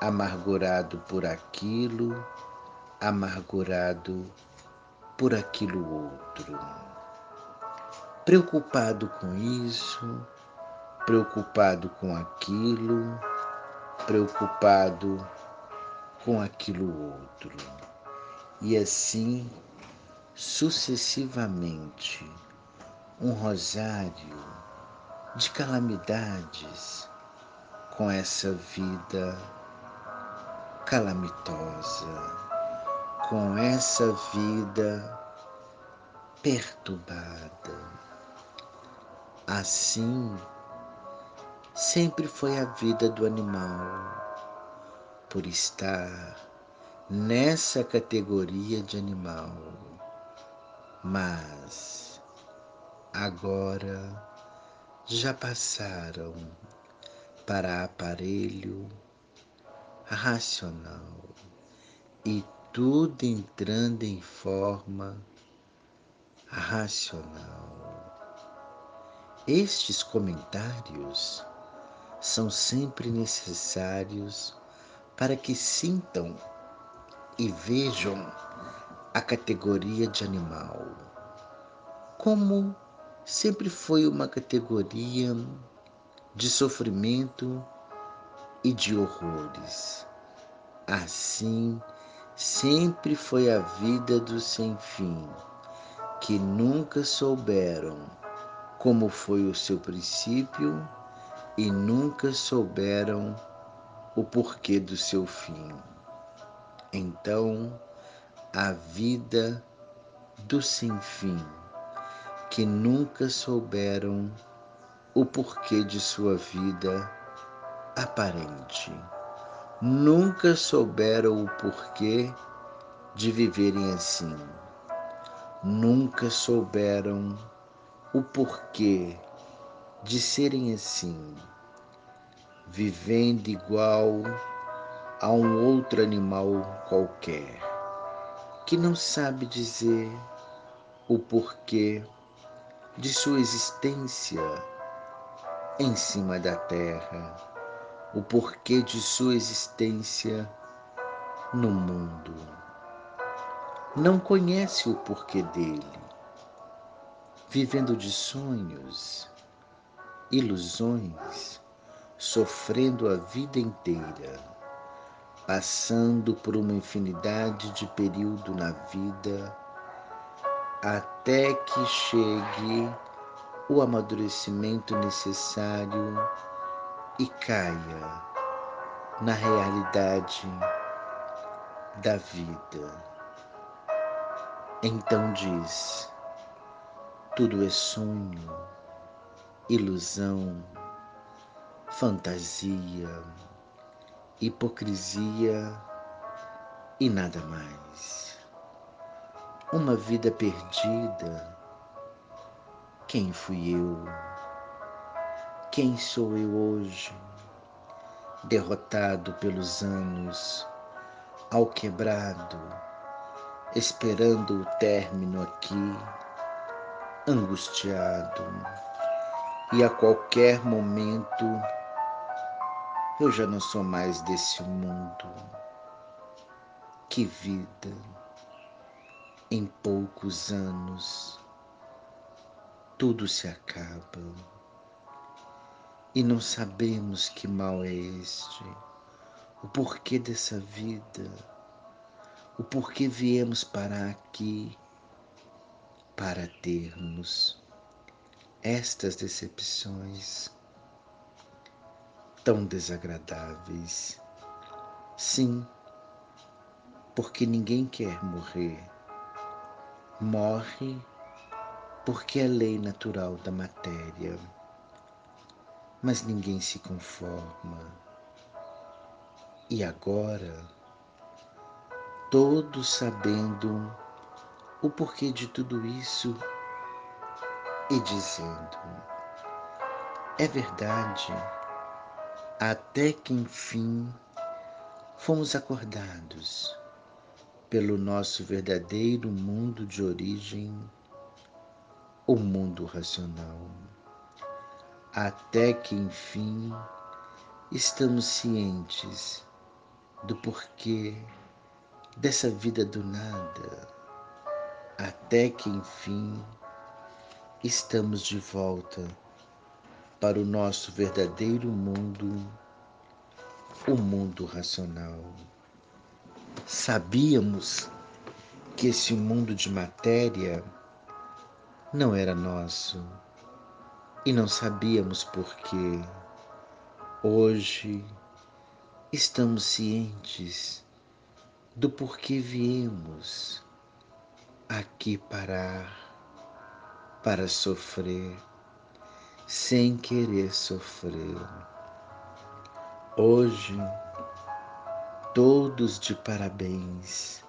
amargurado por aquilo, amargurado por aquilo outro. Preocupado com isso, preocupado com aquilo, preocupado com aquilo outro. E assim sucessivamente, um rosário de calamidades com essa vida calamitosa, com essa vida perturbada. Assim, sempre foi a vida do animal, por estar nessa categoria de animal. Mas agora já passaram para aparelho racional e tudo entrando em forma racional. Estes comentários são sempre necessários para que sintam e vejam a categoria de animal como sempre foi uma categoria de sofrimento e de horrores. Assim, sempre foi a vida do sem fim, que nunca souberam como foi o seu princípio e nunca souberam o porquê do seu fim. Então, a vida do sem fim, que nunca souberam o porquê de sua vida aparente. Nunca souberam o porquê de viverem assim. Nunca souberam o porquê de serem assim, vivendo igual a um outro animal qualquer, que não sabe dizer o porquê de sua existência em cima da terra, o porquê de sua existência no mundo. Não conhece o porquê dele, vivendo de sonhos, ilusões, sofrendo a vida inteira, passando por uma infinidade de período na vida, até que chegue o amadurecimento necessário e caia na realidade da vida. Então diz: tudo é sonho, ilusão, fantasia, hipocrisia e nada mais. Uma vida perdida quem fui eu? Quem sou eu hoje? Derrotado pelos anos, ao quebrado, esperando o término aqui, angustiado, e a qualquer momento eu já não sou mais desse mundo. Que vida em poucos anos tudo se acaba. E não sabemos que mal é este, o porquê dessa vida, o porquê viemos parar aqui para termos estas decepções tão desagradáveis. Sim, porque ninguém quer morrer. Morre porque é lei natural da matéria. Mas ninguém se conforma. E agora, todos sabendo o porquê de tudo isso e dizendo: é verdade, até que enfim fomos acordados pelo nosso verdadeiro mundo de origem, o mundo racional, até que enfim estamos cientes do porquê dessa vida do nada, até que enfim estamos de volta para o nosso verdadeiro mundo, o mundo racional. Sabíamos que esse mundo de matéria não era nosso e não sabíamos por quê. Hoje estamos cientes do porquê viemos aqui parar para sofrer sem querer sofrer. Hoje, todos de parabéns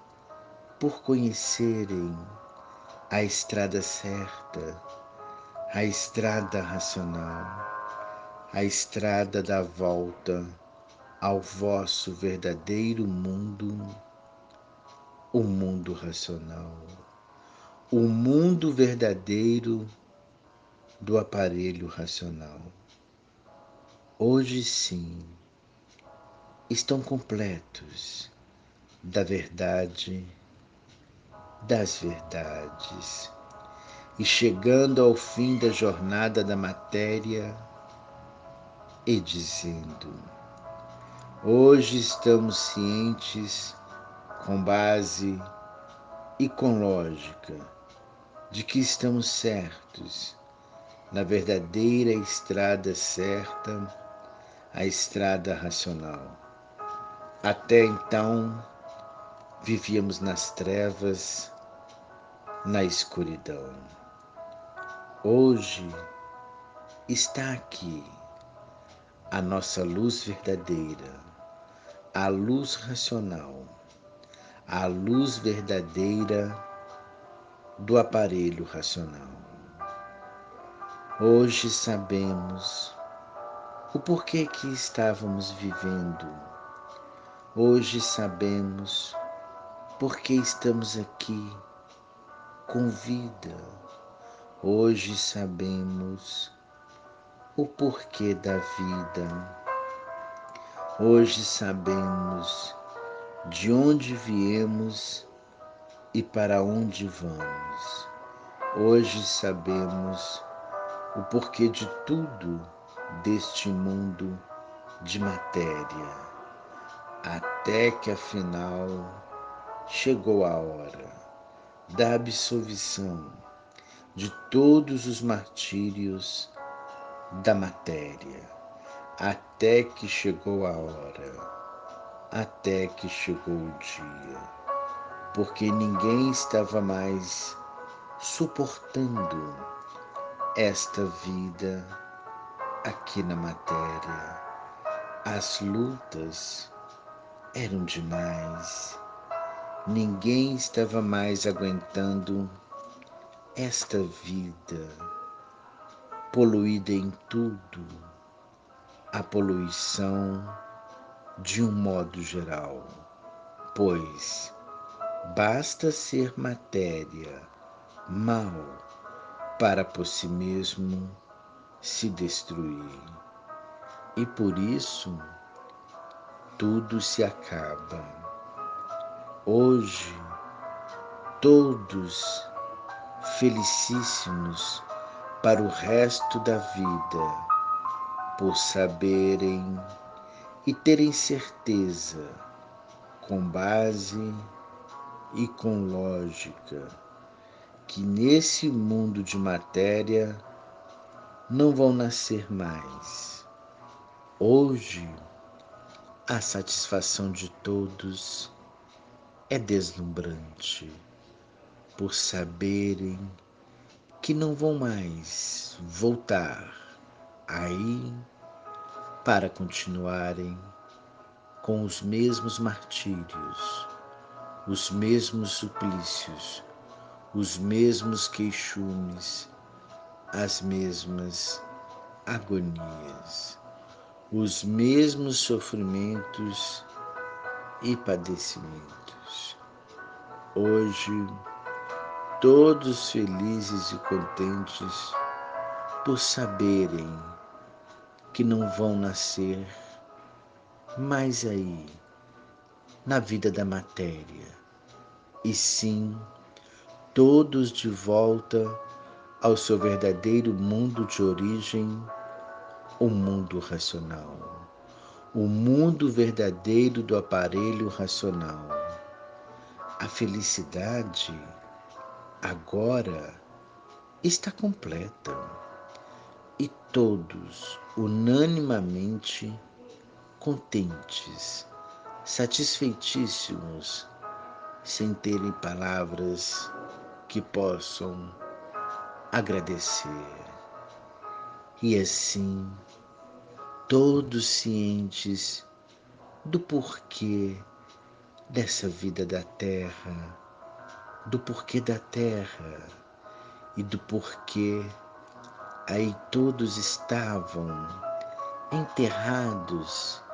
por conhecerem a estrada certa, a estrada racional, a estrada da volta ao vosso verdadeiro mundo, o mundo racional, o mundo verdadeiro do aparelho racional. Hoje sim, estão completos da verdade, das verdades, e chegando ao fim da jornada da matéria e dizendo: Hoje estamos cientes, com base e com lógica, de que estamos certos na verdadeira estrada certa, a estrada racional. Até então, vivíamos nas trevas, na escuridão. Hoje está aqui a nossa luz verdadeira a luz racional, a luz verdadeira do aparelho racional. Hoje sabemos o porquê que estávamos vivendo. Hoje sabemos por que estamos aqui com vida. Hoje sabemos o porquê da vida Hoje sabemos de onde viemos e para onde vamos. Hoje sabemos o porquê de tudo deste mundo de matéria, até que afinal chegou a hora da absolvição de todos os martírios da matéria. Até que chegou a hora, até que chegou o dia, porque ninguém estava mais suportando esta vida aqui na matéria. As lutas eram demais. Ninguém estava mais aguentando esta vida poluída em tudo a poluição de um modo geral, pois basta ser matéria mal para por si mesmo se destruir. E por isso tudo se acaba. Hoje, todos felicíssimos para o resto da vida por saberem e terem certeza, com base e com lógica, que nesse mundo de matéria não vão nascer mais. Hoje, a satisfação de todos é deslumbrante por saberem que não vão mais voltar aí para continuarem com os mesmos martírios, os mesmos suplícios, os mesmos queixumes, as mesmas agonias, os mesmos sofrimentos e padecimentos. Hoje, todos felizes e contentes por saberem que não vão nascer mais aí na vida da matéria, e sim todos de volta ao seu verdadeiro mundo de origem, o mundo racional, o mundo verdadeiro do aparelho racional. A felicidade agora está completa e todos unanimamente contentes, satisfeitíssimos, sem terem palavras que possam agradecer. E assim, todos cientes do porquê dessa vida da terra, do porquê da terra e do porquê aí todos estavam enterrados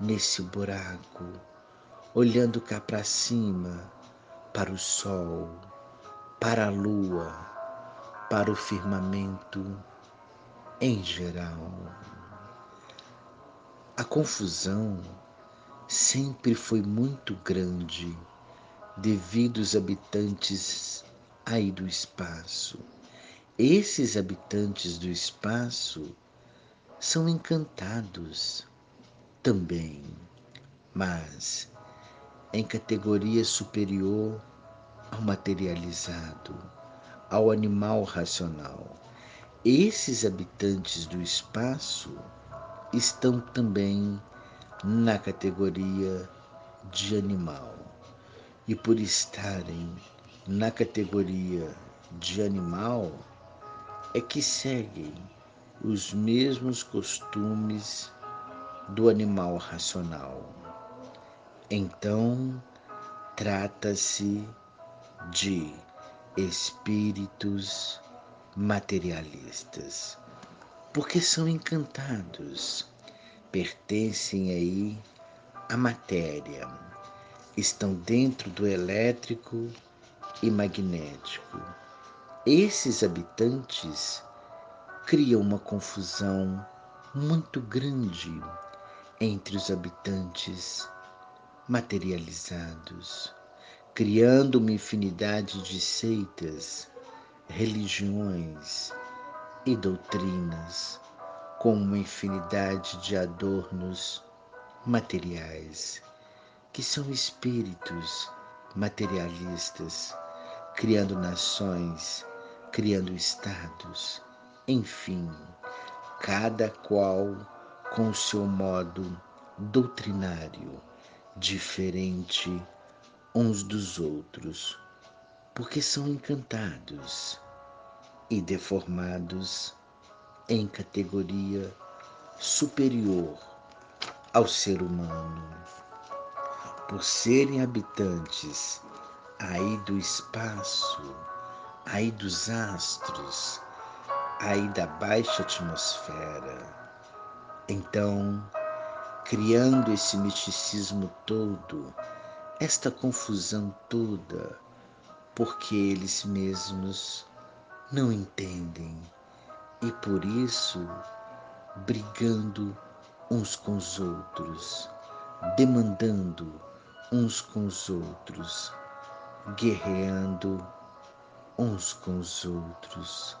nesse buraco, olhando cá para cima, para o sol, para a lua, para o firmamento em geral. A confusão sempre foi muito grande devido aos habitantes aí do espaço. Esses habitantes do espaço são encantados também, mas em categoria superior ao materializado, ao animal racional. Esses habitantes do espaço estão também na categoria de animal. E por estarem na categoria de animal, é que seguem os mesmos costumes do animal racional. Então, trata-se de espíritos materialistas, porque são encantados, pertencem aí à matéria, estão dentro do elétrico e magnético. Esses habitantes criam uma confusão muito grande entre os habitantes materializados, criando uma infinidade de seitas, religiões e doutrinas, com uma infinidade de adornos materiais, que são espíritos materialistas, criando nações, criando estados, enfim, cada qual com o seu modo doutrinário diferente uns dos outros, porque são encantados e deformados em categoria superior ao ser humano, por serem habitantes aí do espaço, aí dos astros, aí da baixa atmosfera então, criando esse misticismo todo, esta confusão toda, porque eles mesmos não entendem e por isso brigando uns com os outros, demandando uns com os outros, guerreando uns com os outros.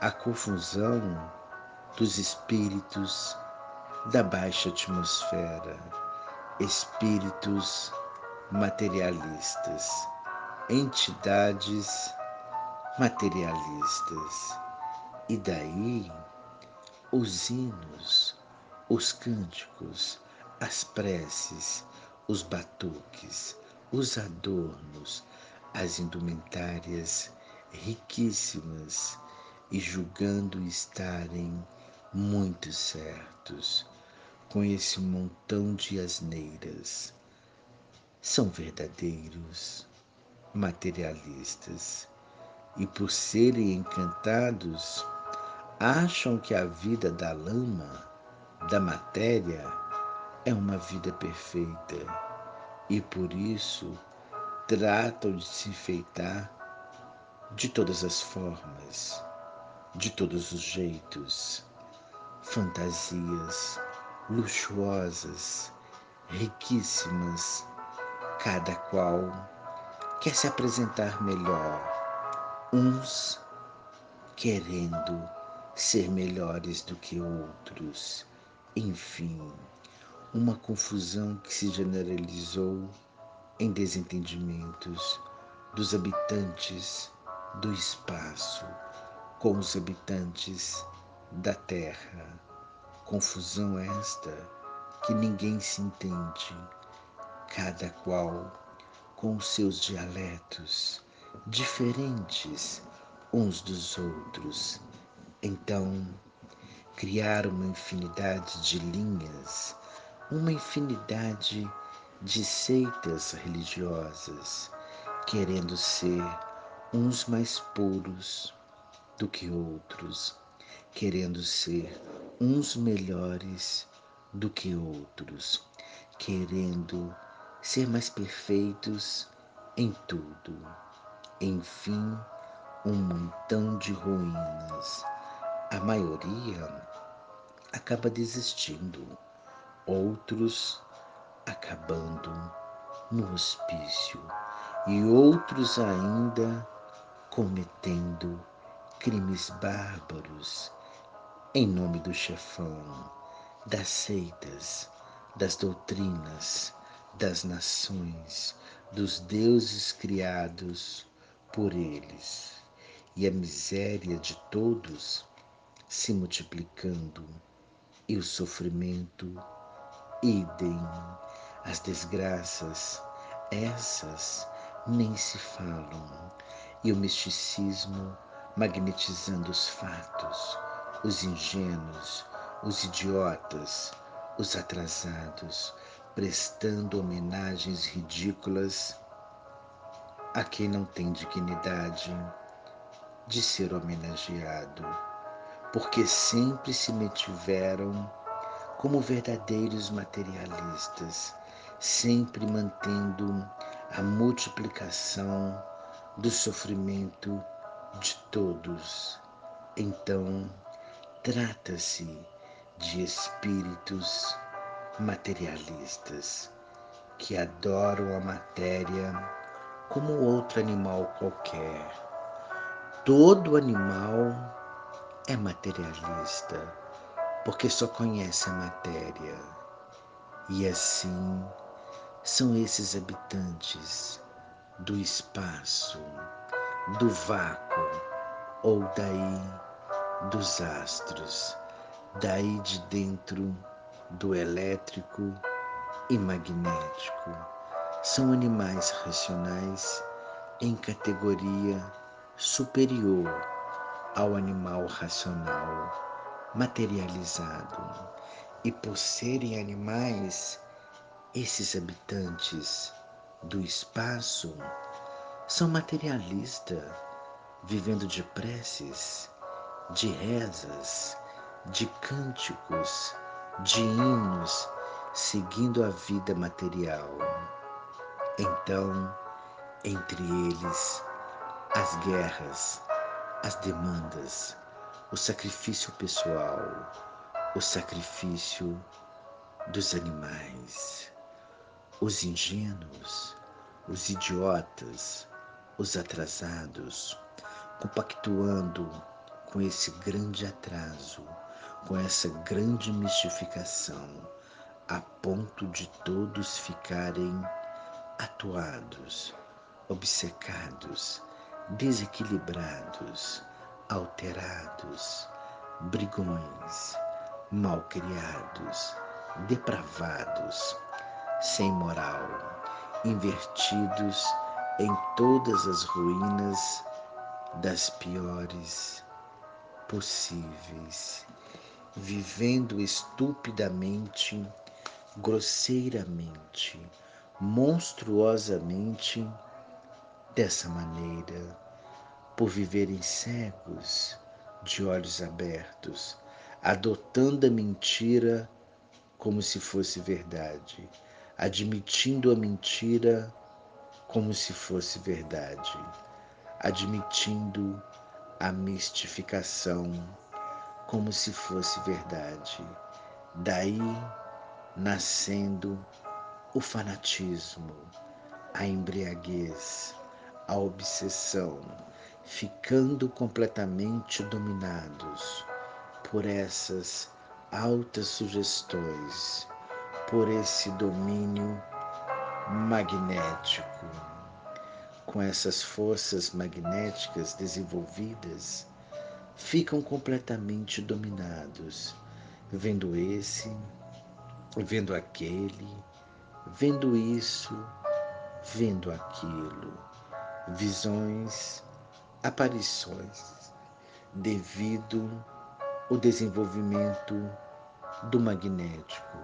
A confusão dos espíritos da baixa atmosfera, espíritos materialistas, entidades materialistas. E daí os hinos, os cânticos, as preces, os batuques, os adornos, as indumentárias riquíssimas e julgando estarem muito certos com esse montão de asneiras. São verdadeiros materialistas e, por serem encantados, acham que a vida da lama, da matéria, é uma vida perfeita. e por isso tratam de se enfeitar de todas as formas, de todos os jeitos, fantasias luxuosas, riquíssimas, cada qual quer se apresentar melhor, uns querendo ser melhores do que outros, enfim, uma confusão que se generalizou em desentendimentos dos habitantes do espaço com os habitantes da terra. Confusão esta que ninguém se entende, cada qual com seus dialetos diferentes uns dos outros. Então, criar uma infinidade de linhas uma infinidade de seitas religiosas, querendo ser uns mais puros do que outros, querendo ser uns melhores do que outros, querendo ser mais perfeitos em tudo. Enfim, um montão de ruínas. A maioria acaba desistindo outros acabando no hospício e outros ainda cometendo crimes bárbaros em nome do chefão, das seitas, das doutrinas, das nações, dos deuses criados por eles, e a miséria de todos se multiplicando e o sofrimento idem. As desgraças, essas nem se falam, e o misticismo magnetizando os fatos, os ingênuos, os idiotas, os atrasados, prestando homenagens ridículas a quem não tem dignidade de ser homenageado, porque sempre se mantiveram como verdadeiros materialistas, sempre mantendo a multiplicação do sofrimento de todos. Então, trata-se de espíritos materialistas que adoram a matéria como outro animal qualquer. Todo animal é materialista porque só conhece a matéria. E assim são esses habitantes do espaço, do vácuo, ou daí dos astros, daí de dentro do elétrico e magnético. São animais racionais em categoria superior ao animal racional materializado. E por serem animais, esses habitantes do espaço são materialistas, vivendo de preces, de rezas, de cânticos, de hinos, seguindo a vida material. Então, entre eles, as guerras, as demandas, o sacrifício pessoal, o sacrifício dos animais, os ingênuos, os idiotas, os atrasados, compactuando com esse grande atraso, com essa grande mistificação, a ponto de todos ficarem atuados, obcecados, desequilibrados, alterados, brigões, malcriados, depravados, sem moral, invertidos em todas as ruínas das piores possíveis, vivendo estupidamente, grosseiramente, monstruosamente dessa maneira por viverem cegos, de olhos abertos, adotando a mentira como se fosse verdade, admitindo a mentira como se fosse verdade, admitindo a mistificação como se fosse verdade. Daí nascendo o fanatismo, a embriaguez, a obsessão, ficando completamente dominados por essas altas sugestões, por esse domínio magnético. Com essas forças magnéticas desenvolvidas, ficam completamente dominados, vendo esse, vendo aquele, vendo isso, vendo aquilo, visões, aparições, devido ao desenvolvimento do magnético,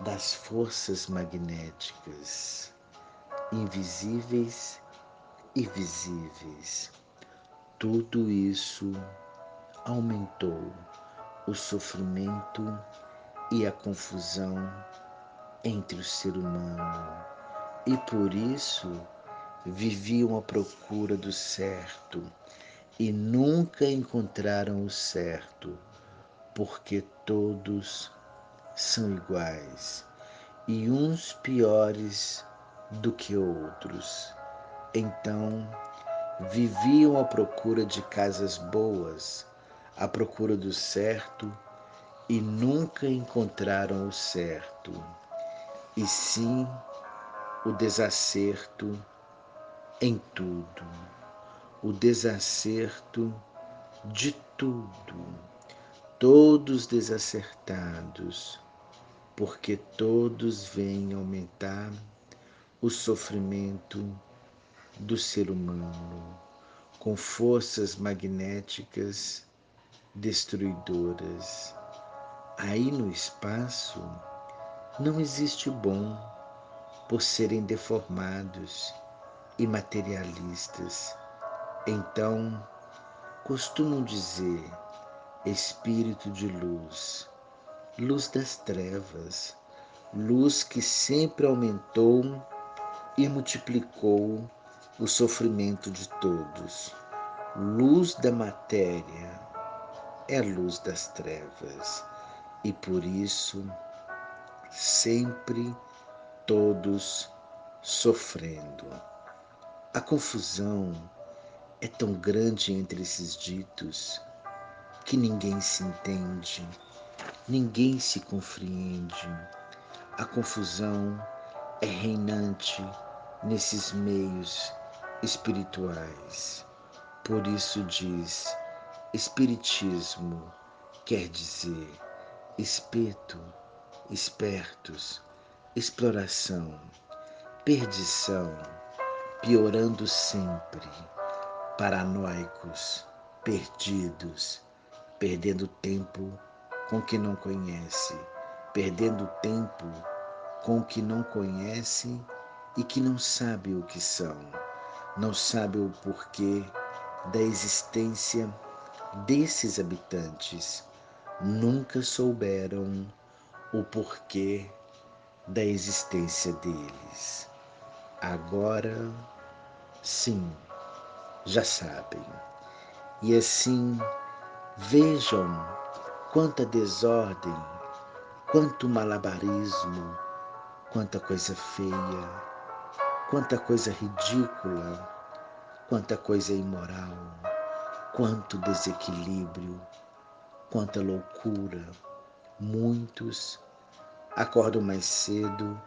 das forças magnéticas, invisíveis e visíveis. Tudo isso aumentou o sofrimento e a confusão entre o ser humano e por isso viviam à procura do certo e nunca encontraram o certo, porque todos são iguais e uns piores do que outros. Então viviam à procura de casas boas, à procura do certo e nunca encontraram o certo, e sim o desacerto em tudo, o desacerto de tudo, todos desacertados, porque todos vêm aumentar o sofrimento do ser humano com forças magnéticas destruidoras. Aí no espaço não existe bom por serem deformados e materialistas. Então, costumam dizer espírito de luz, luz das trevas, luz que sempre aumentou e multiplicou o sofrimento de todos. Luz da matéria é luz das trevas e por isso sempre todos sofrendo. A confusão é tão grande entre esses ditos que ninguém se entende, ninguém se compreende. A confusão é reinante nesses meios espirituais. Por isso diz: Espiritismo quer dizer espeto, espertos, exploração, perdição, piorando sempre, paranoicos, perdidos, perdendo tempo com o que não conhece, perdendo tempo com o que não conhece e que não sabe o que são, não sabe o porquê da existência desses habitantes, nunca souberam o porquê da existência deles. Agora, sim, já sabem. E assim, vejam quanta desordem, quanto malabarismo, quanta coisa feia, quanta coisa ridícula, quanta coisa imoral, quanto desequilíbrio, quanta loucura. Muitos acordam mais cedo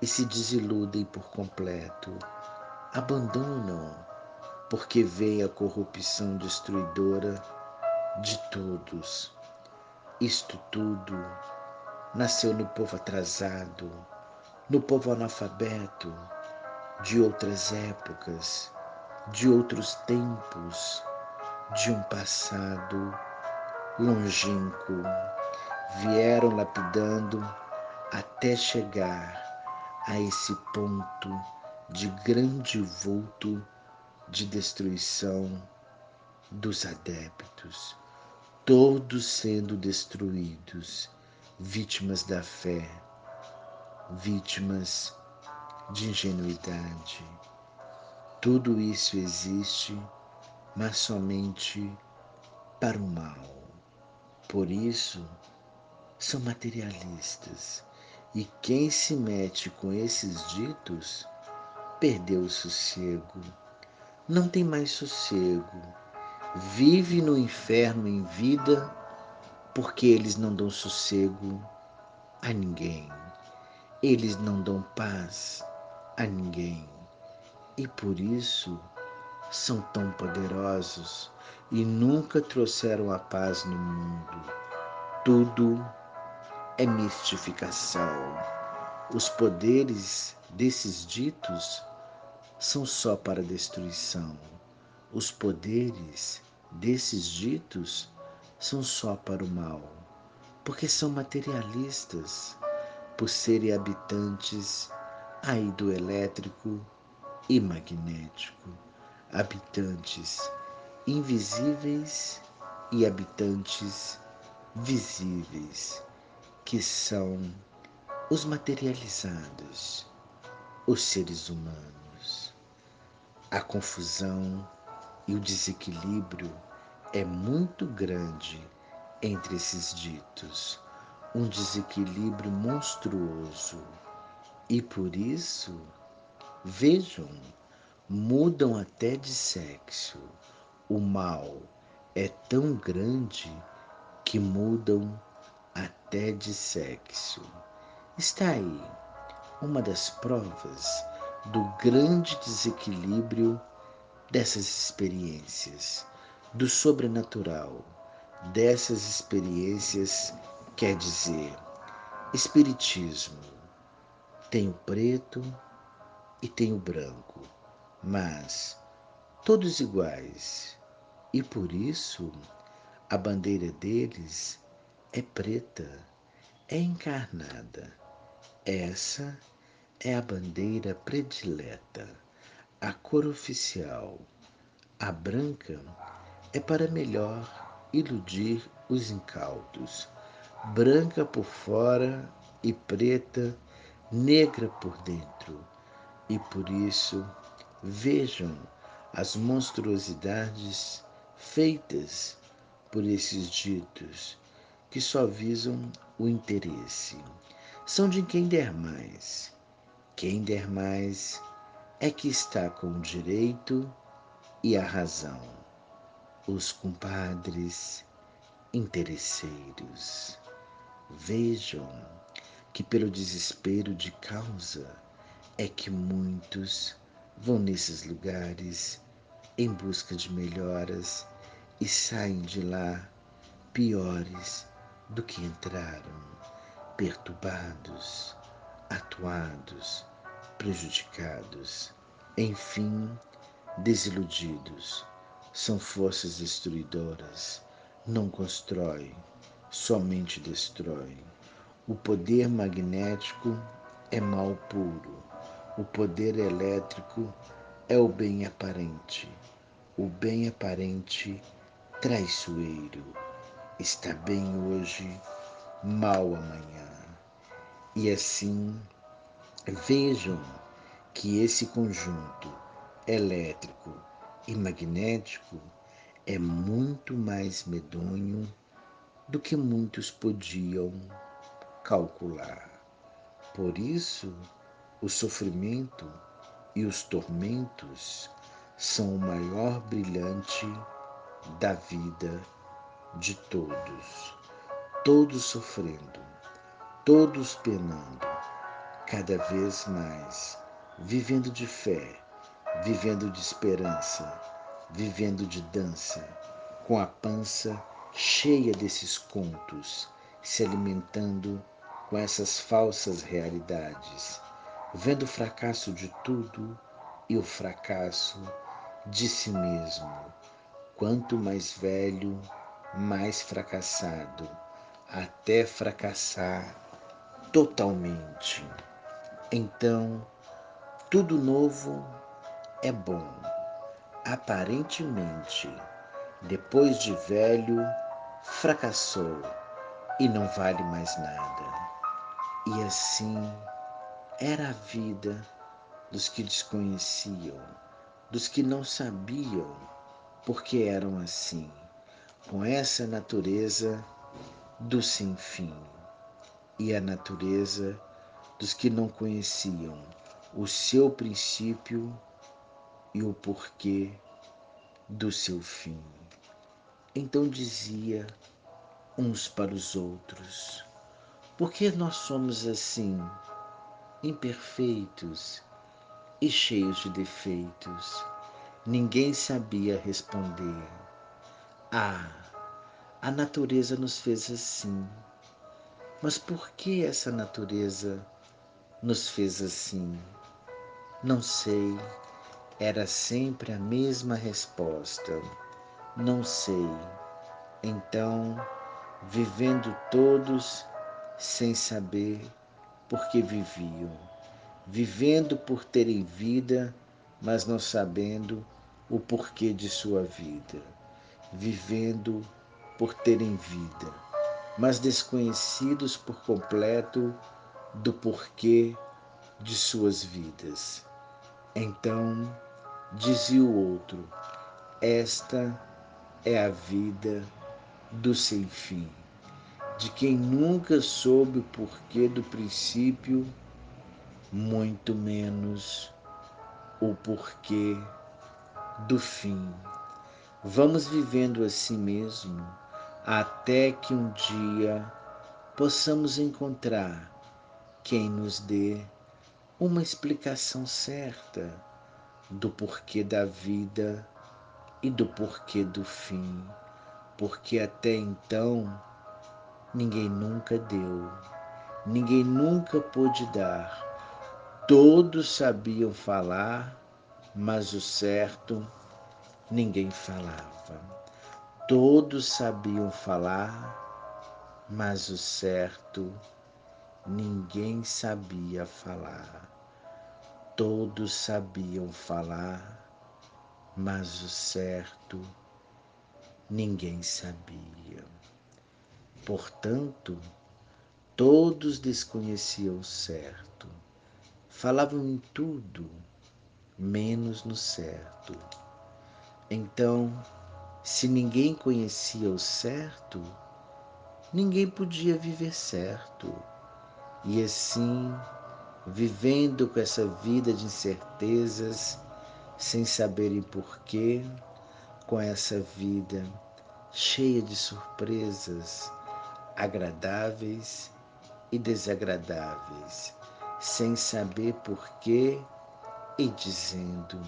e se desiludem por completo, abandonam porque veem a corrupção destruidora de todos. Isto tudo nasceu no povo atrasado, no povo analfabeto de outras épocas, de outros tempos, de um passado longínquo. Vieram lapidando até chegar a esse ponto de grande vulto de destruição dos adeptos, todos sendo destruídos, vítimas da fé, vítimas de ingenuidade. Tudo isso existe, mas somente para o mal. Por isso, são materialistas. E quem se mete com esses ditos perdeu o sossego. Não tem mais sossego. Vive no inferno em vida porque eles não dão sossego a ninguém. Eles não dão paz a ninguém. E por isso são tão poderosos e nunca trouxeram a paz no mundo. Tudo é mistificação. Os poderes desses ditos são só para destruição. Os poderes desses ditos são só para o mal, porque são materialistas, por serem habitantes aí do elétrico e magnético, habitantes invisíveis e habitantes visíveis, que são os materializados, os seres humanos. A confusão e o desequilíbrio é muito grande entre esses ditos, um desequilíbrio monstruoso. E por isso, vejam, mudam até de sexo o mal é tão grande que mudam até de sexo. Está aí uma das provas do grande desequilíbrio dessas experiências, do sobrenatural, dessas experiências, quer dizer, Espiritismo tem o preto e tem o branco, mas todos iguais, e por isso a bandeira deles é preta, é encarnada. Essa é a bandeira predileta, a cor oficial. A branca é para melhor iludir os incautos. Branca por fora e preta, negra por dentro. E por isso, vejam as monstruosidades feitas por esses ditos que só visam o interesse. São de quem der mais. Quem der mais é que está com o direito e a razão. Os compadres interesseiros. Vejam que pelo desespero de causa é que muitos vão nesses lugares em busca de melhoras e saem de lá piores do que entraram, perturbados, atuados, prejudicados, enfim, desiludidos. São forças destruidoras, não constrói, somente destrói. O poder magnético é mal puro, o poder elétrico é o bem aparente. O bem aparente traiçoeiro está bem hoje, mal amanhã. E assim, vejam que esse conjunto elétrico e magnético é muito mais medonho do que muitos podiam calcular. Por isso, o sofrimento e os tormentos são o maior brilhante da vida de todos, todos sofrendo, todos penando, cada vez mais, vivendo de fé, vivendo de esperança, vivendo de dança, com a pança cheia desses contos, se alimentando com essas falsas realidades vendo o fracasso de tudo e o fracasso de si mesmo. Quanto mais velho, mais fracassado, até fracassar totalmente. Então, tudo novo é bom. Aparentemente, depois de velho, fracassou e não vale mais nada. E assim era a vida dos que desconheciam, dos que não sabiam porque eram assim, com essa natureza do sem fim e a natureza dos que não conheciam o seu princípio e o porquê do seu fim. Então dizia uns para os outros: Por que nós somos assim, imperfeitos e cheios de defeitos? Ninguém sabia responder. Ah, a natureza nos fez assim. Mas por que essa natureza nos fez assim? Não sei. Era sempre a mesma resposta. Não sei. Então, vivendo todos sem saber por que viviam, vivendo por terem vida, mas não sabendo o porquê de sua vida, vivendo por terem vida, mas desconhecidos por completo do porquê de suas vidas. Então dizia o outro: Esta é a vida do sem fim, de quem nunca soube o porquê do princípio, muito menos o porquê do fim. Vamos vivendo assim mesmo até que um dia possamos encontrar quem nos dê uma explicação certa do porquê da vida e do porquê do fim porque até então ninguém nunca deu, ninguém nunca pôde dar. Todos sabiam falar, mas o certo ninguém falava. Todos sabiam falar, mas o certo ninguém sabia falar. Todos sabiam falar, mas o certo ninguém sabia. Portanto, todos desconheciam o certo, falavam em tudo, menos no certo. Então, se ninguém conhecia o certo, ninguém podia viver certo. E assim, vivendo com essa vida de incertezas, sem saberem porquê, com essa vida cheia de surpresas agradáveis e desagradáveis, sem saber porquê e dizendo: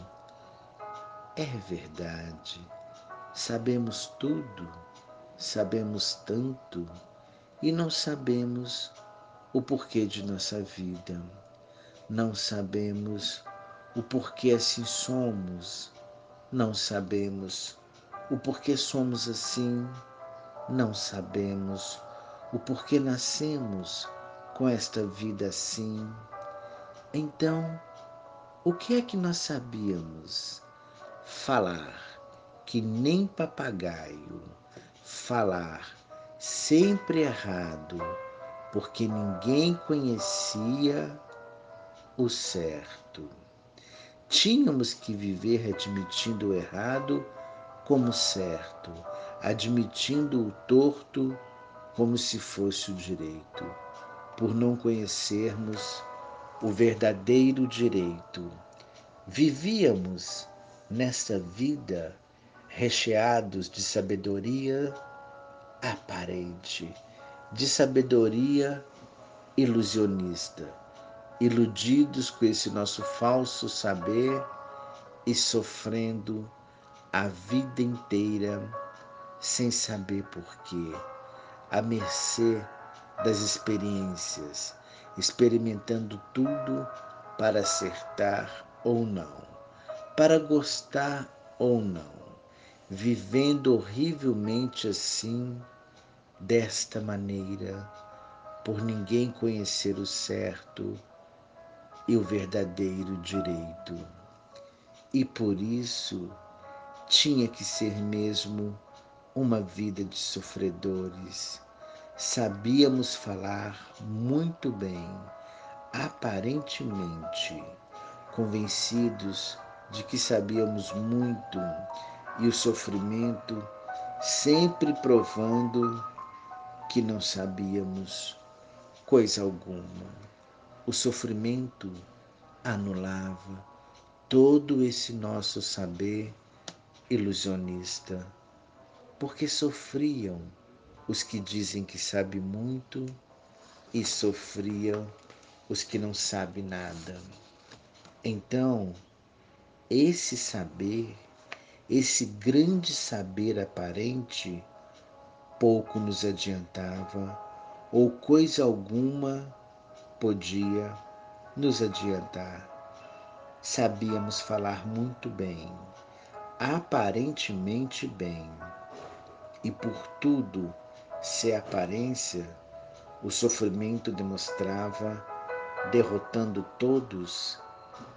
é verdade, sabemos tudo, sabemos tanto e não sabemos o porquê de nossa vida, não sabemos o porquê assim somos. Não sabemos o porquê somos assim, não sabemos o porquê nascemos com esta vida assim. Então, o que é que nós sabíamos? Falar que nem papagaio, falar sempre errado, porque ninguém conhecia o certo. Tínhamos que viver admitindo o errado como certo, admitindo o torto como se fosse o direito, por não conhecermos o verdadeiro direito. Vivíamos nesta vida recheados de sabedoria aparente, de sabedoria ilusionista iludidos com esse nosso falso saber e sofrendo a vida inteira sem saber porquê, à mercê das experiências, experimentando tudo para acertar ou não, para gostar ou não, vivendo horrivelmente assim, desta maneira, por ninguém conhecer o certo e o verdadeiro direito. E por isso tinha que ser mesmo uma vida de sofredores. Sabíamos falar muito bem, aparentemente convencidos de que sabíamos muito e o sofrimento sempre provando que não sabíamos coisa alguma. O sofrimento anulava todo esse nosso saber ilusionista, porque sofriam os que dizem que sabem muito e sofriam os que não sabem nada. Então, esse saber, esse grande saber aparente, pouco nos adiantava, ou coisa alguma podia nos adiantar. Sabíamos falar muito bem, aparentemente bem, e por tudo ser aparência, o sofrimento demonstrava, derrotando todos,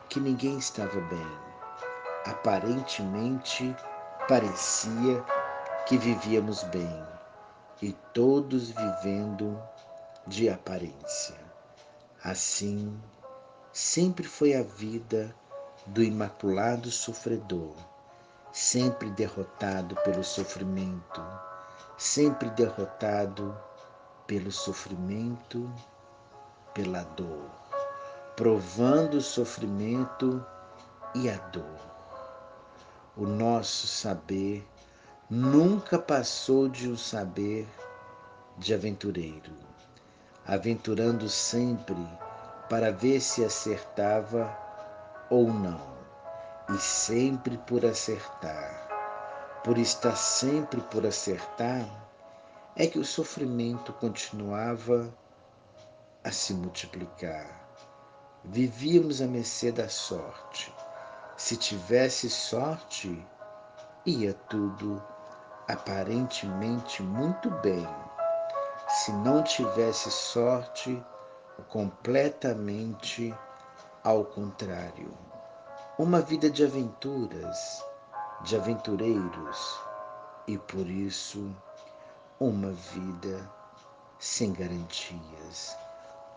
que ninguém estava bem. Aparentemente parecia que vivíamos bem e todos vivendo de aparência. Assim, sempre foi a vida do imaculado sofredor, sempre derrotado pelo sofrimento, sempre derrotado pelo sofrimento, pela dor. Provando o sofrimento e a dor. O nosso saber nunca passou de um saber de aventureiro, aventurando sempre para ver se acertava ou não, e sempre por acertar. Por estar sempre por acertar, é que o sofrimento continuava a se multiplicar Vivíamos à mercê da sorte. Se tivesse sorte, ia tudo aparentemente muito bem. Se não tivesse sorte, completamente ao contrário. Uma vida de aventuras, de aventureiros, e por isso uma vida sem garantias,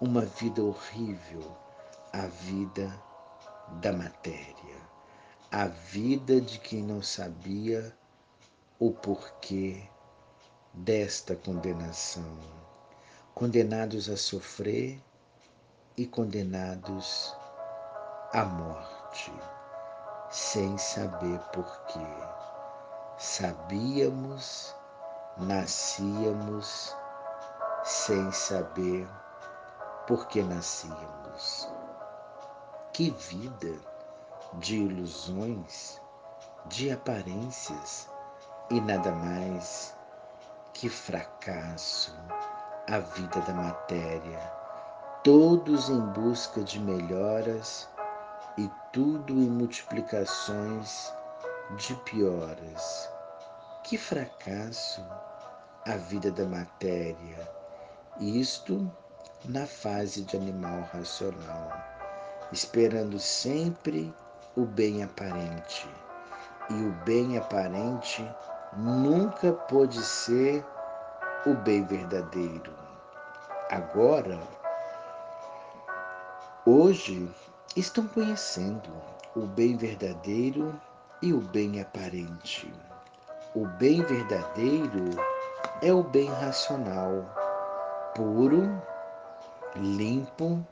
uma vida horrível a vida da matéria, a vida de quem não sabia o porquê desta condenação, condenados a sofrer e condenados à morte, sem saber porquê. Sabíamos, nascíamos sem saber por que nascíamos. Que vida de ilusões, de aparências e nada mais que fracasso, a vida da matéria, todos em busca de melhoras e tudo em multiplicações de pioras. Que fracasso a vida da matéria, isto na fase de animal racional esperando sempre o bem aparente. E o bem aparente nunca pode ser o bem verdadeiro. Agora, hoje, estão conhecendo o bem verdadeiro e o bem aparente. O bem verdadeiro é o bem racional, puro, limpo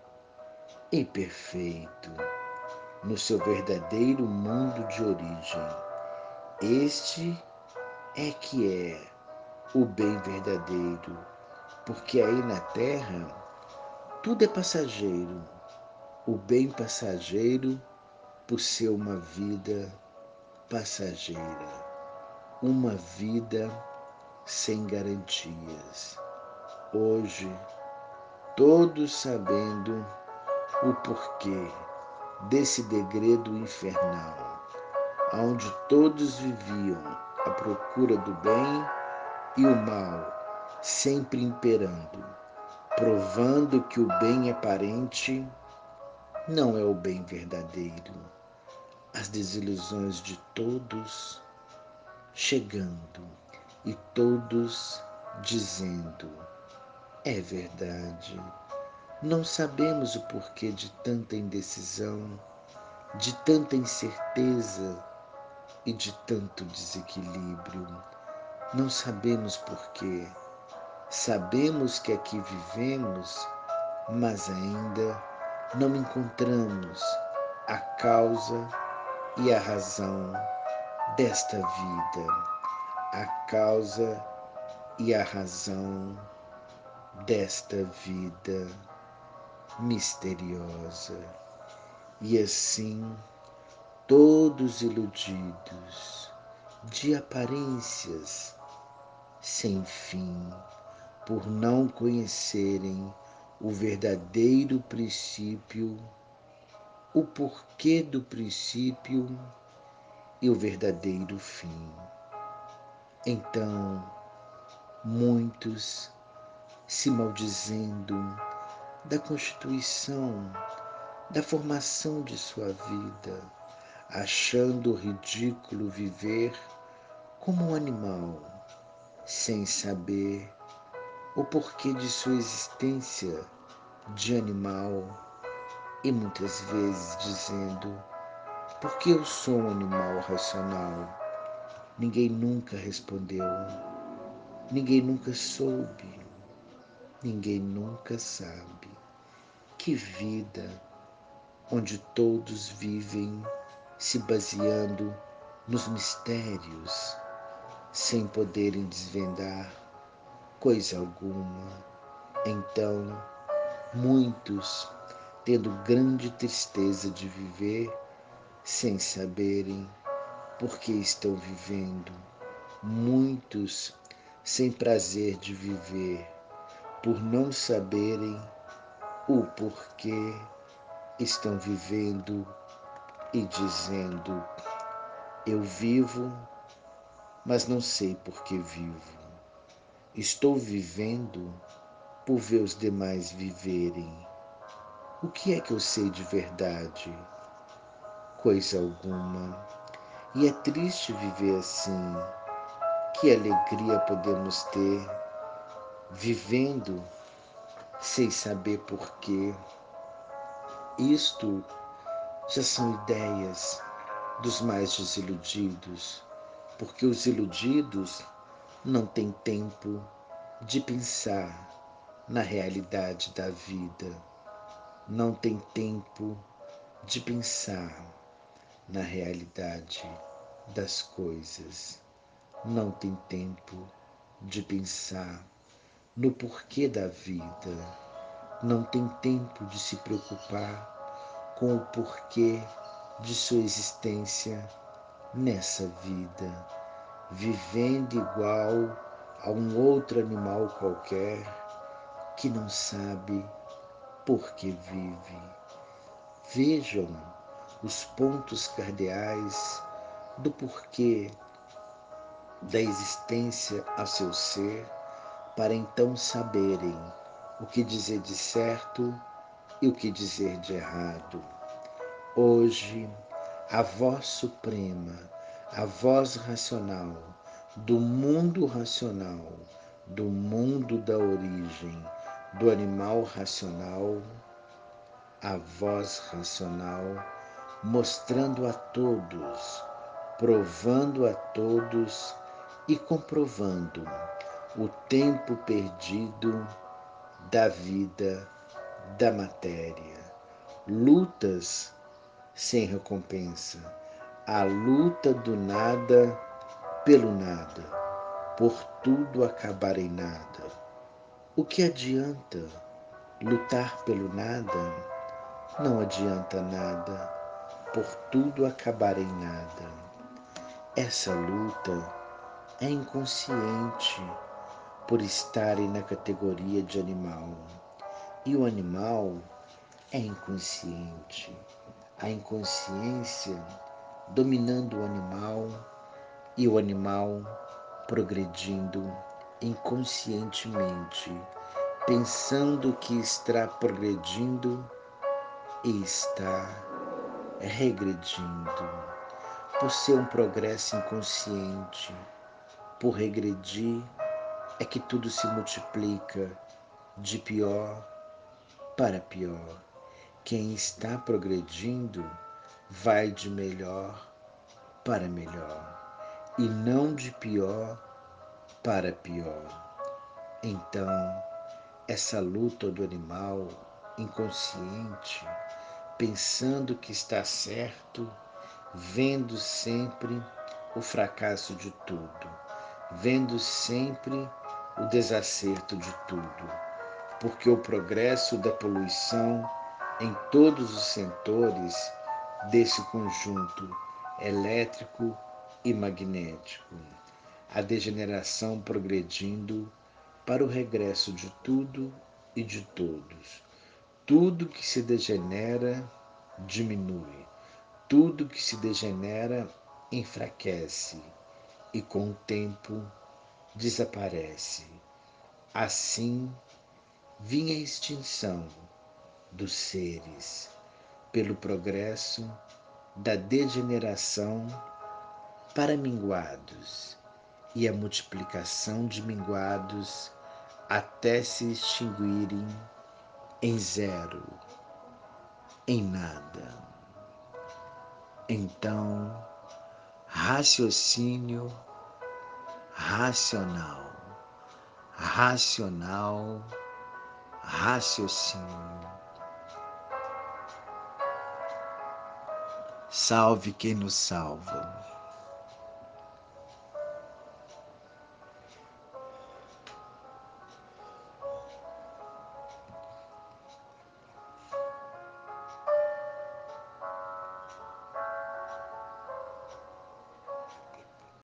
e perfeito no seu verdadeiro mundo de origem. Este é que é o bem verdadeiro, porque aí na terra tudo é passageiro. O bem passageiro por ser uma vida passageira, uma vida sem garantias. Hoje, todos sabendo o porquê desse degredo infernal, onde todos viviam à procura do bem e o mal, sempre imperando, provando que o bem aparente não é o bem verdadeiro. As desilusões de todos chegando e todos dizendo: é verdade Não sabemos o porquê de tanta indecisão, de tanta incerteza e de tanto desequilíbrio. Não sabemos porquê. Sabemos que aqui vivemos, mas ainda não encontramos a causa e a razão desta vida, a causa e a razão desta vida misteriosa. E assim, todos iludidos de aparências sem fim, por não conhecerem o verdadeiro princípio, o porquê do princípio e o verdadeiro fim. Então, muitos se maldizendo da constituição, da formação de sua vida, achando ridículo viver como um animal, sem saber o porquê de sua existência de animal e muitas vezes dizendo: porque eu sou um animal racional? Ninguém nunca respondeu, ninguém nunca soube, ninguém nunca sabe. Que vida onde todos vivem se baseando nos mistérios, sem poderem desvendar coisa alguma. Então, muitos, tendo grande tristeza de viver, sem saberem por que estão vivendo, muitos sem prazer de viver, por não saberem o porquê estão vivendo e dizendo: Eu vivo, mas não sei por que vivo. Estou vivendo por ver os demais viverem. O que é que eu sei de verdade? Coisa alguma. E é triste viver assim. Que alegria podemos ter vivendo sem saber porquê. Isto já são ideias dos mais desiludidos, porque os iludidos não têm tempo de pensar na realidade da vida, não tem tempo de pensar na realidade das coisas, não tem tempo de pensar no porquê da vida, não tem tempo de se preocupar com o porquê de sua existência nessa vida, vivendo igual a um outro animal qualquer que não sabe por que vive. Vejam os pontos cardeais do porquê da existência a seu ser para então saberem o que dizer de certo e o que dizer de errado. Hoje, a voz suprema, a voz racional do mundo racional, do mundo da origem, do animal racional, a voz racional, mostrando a todos, provando a todos e comprovando o tempo perdido da vida, da matéria. Lutas sem recompensa, a luta do nada pelo nada, por tudo acabar em nada. O que adianta lutar pelo nada? Não adianta nada, por tudo acabar em nada. Essa luta é inconsciente por estarem na categoria de animal. E o animal é inconsciente. A inconsciência dominando o animal e o animal progredindo inconscientemente, pensando que está progredindo e está regredindo. Por ser um progresso inconsciente, por regredir, é que tudo se multiplica de pior para pior. Quem está progredindo vai de melhor para melhor e não de pior para pior. Então, essa luta do animal inconsciente, pensando que está certo, vendo sempre o fracasso de tudo, vendo sempre o desacerto de tudo, porque o progresso da poluição em todos os setores desse conjunto elétrico e magnético, a degeneração progredindo para o regresso de tudo e de todos. Tudo que se degenera diminui, tudo que se degenera enfraquece e com o tempo desaparece. Assim vinha a extinção dos seres pelo progresso da degeneração para minguados e a multiplicação de minguados até se extinguirem em zero, em nada. Então, raciocínio racional, racional, raciocínio. Salve quem nos salva.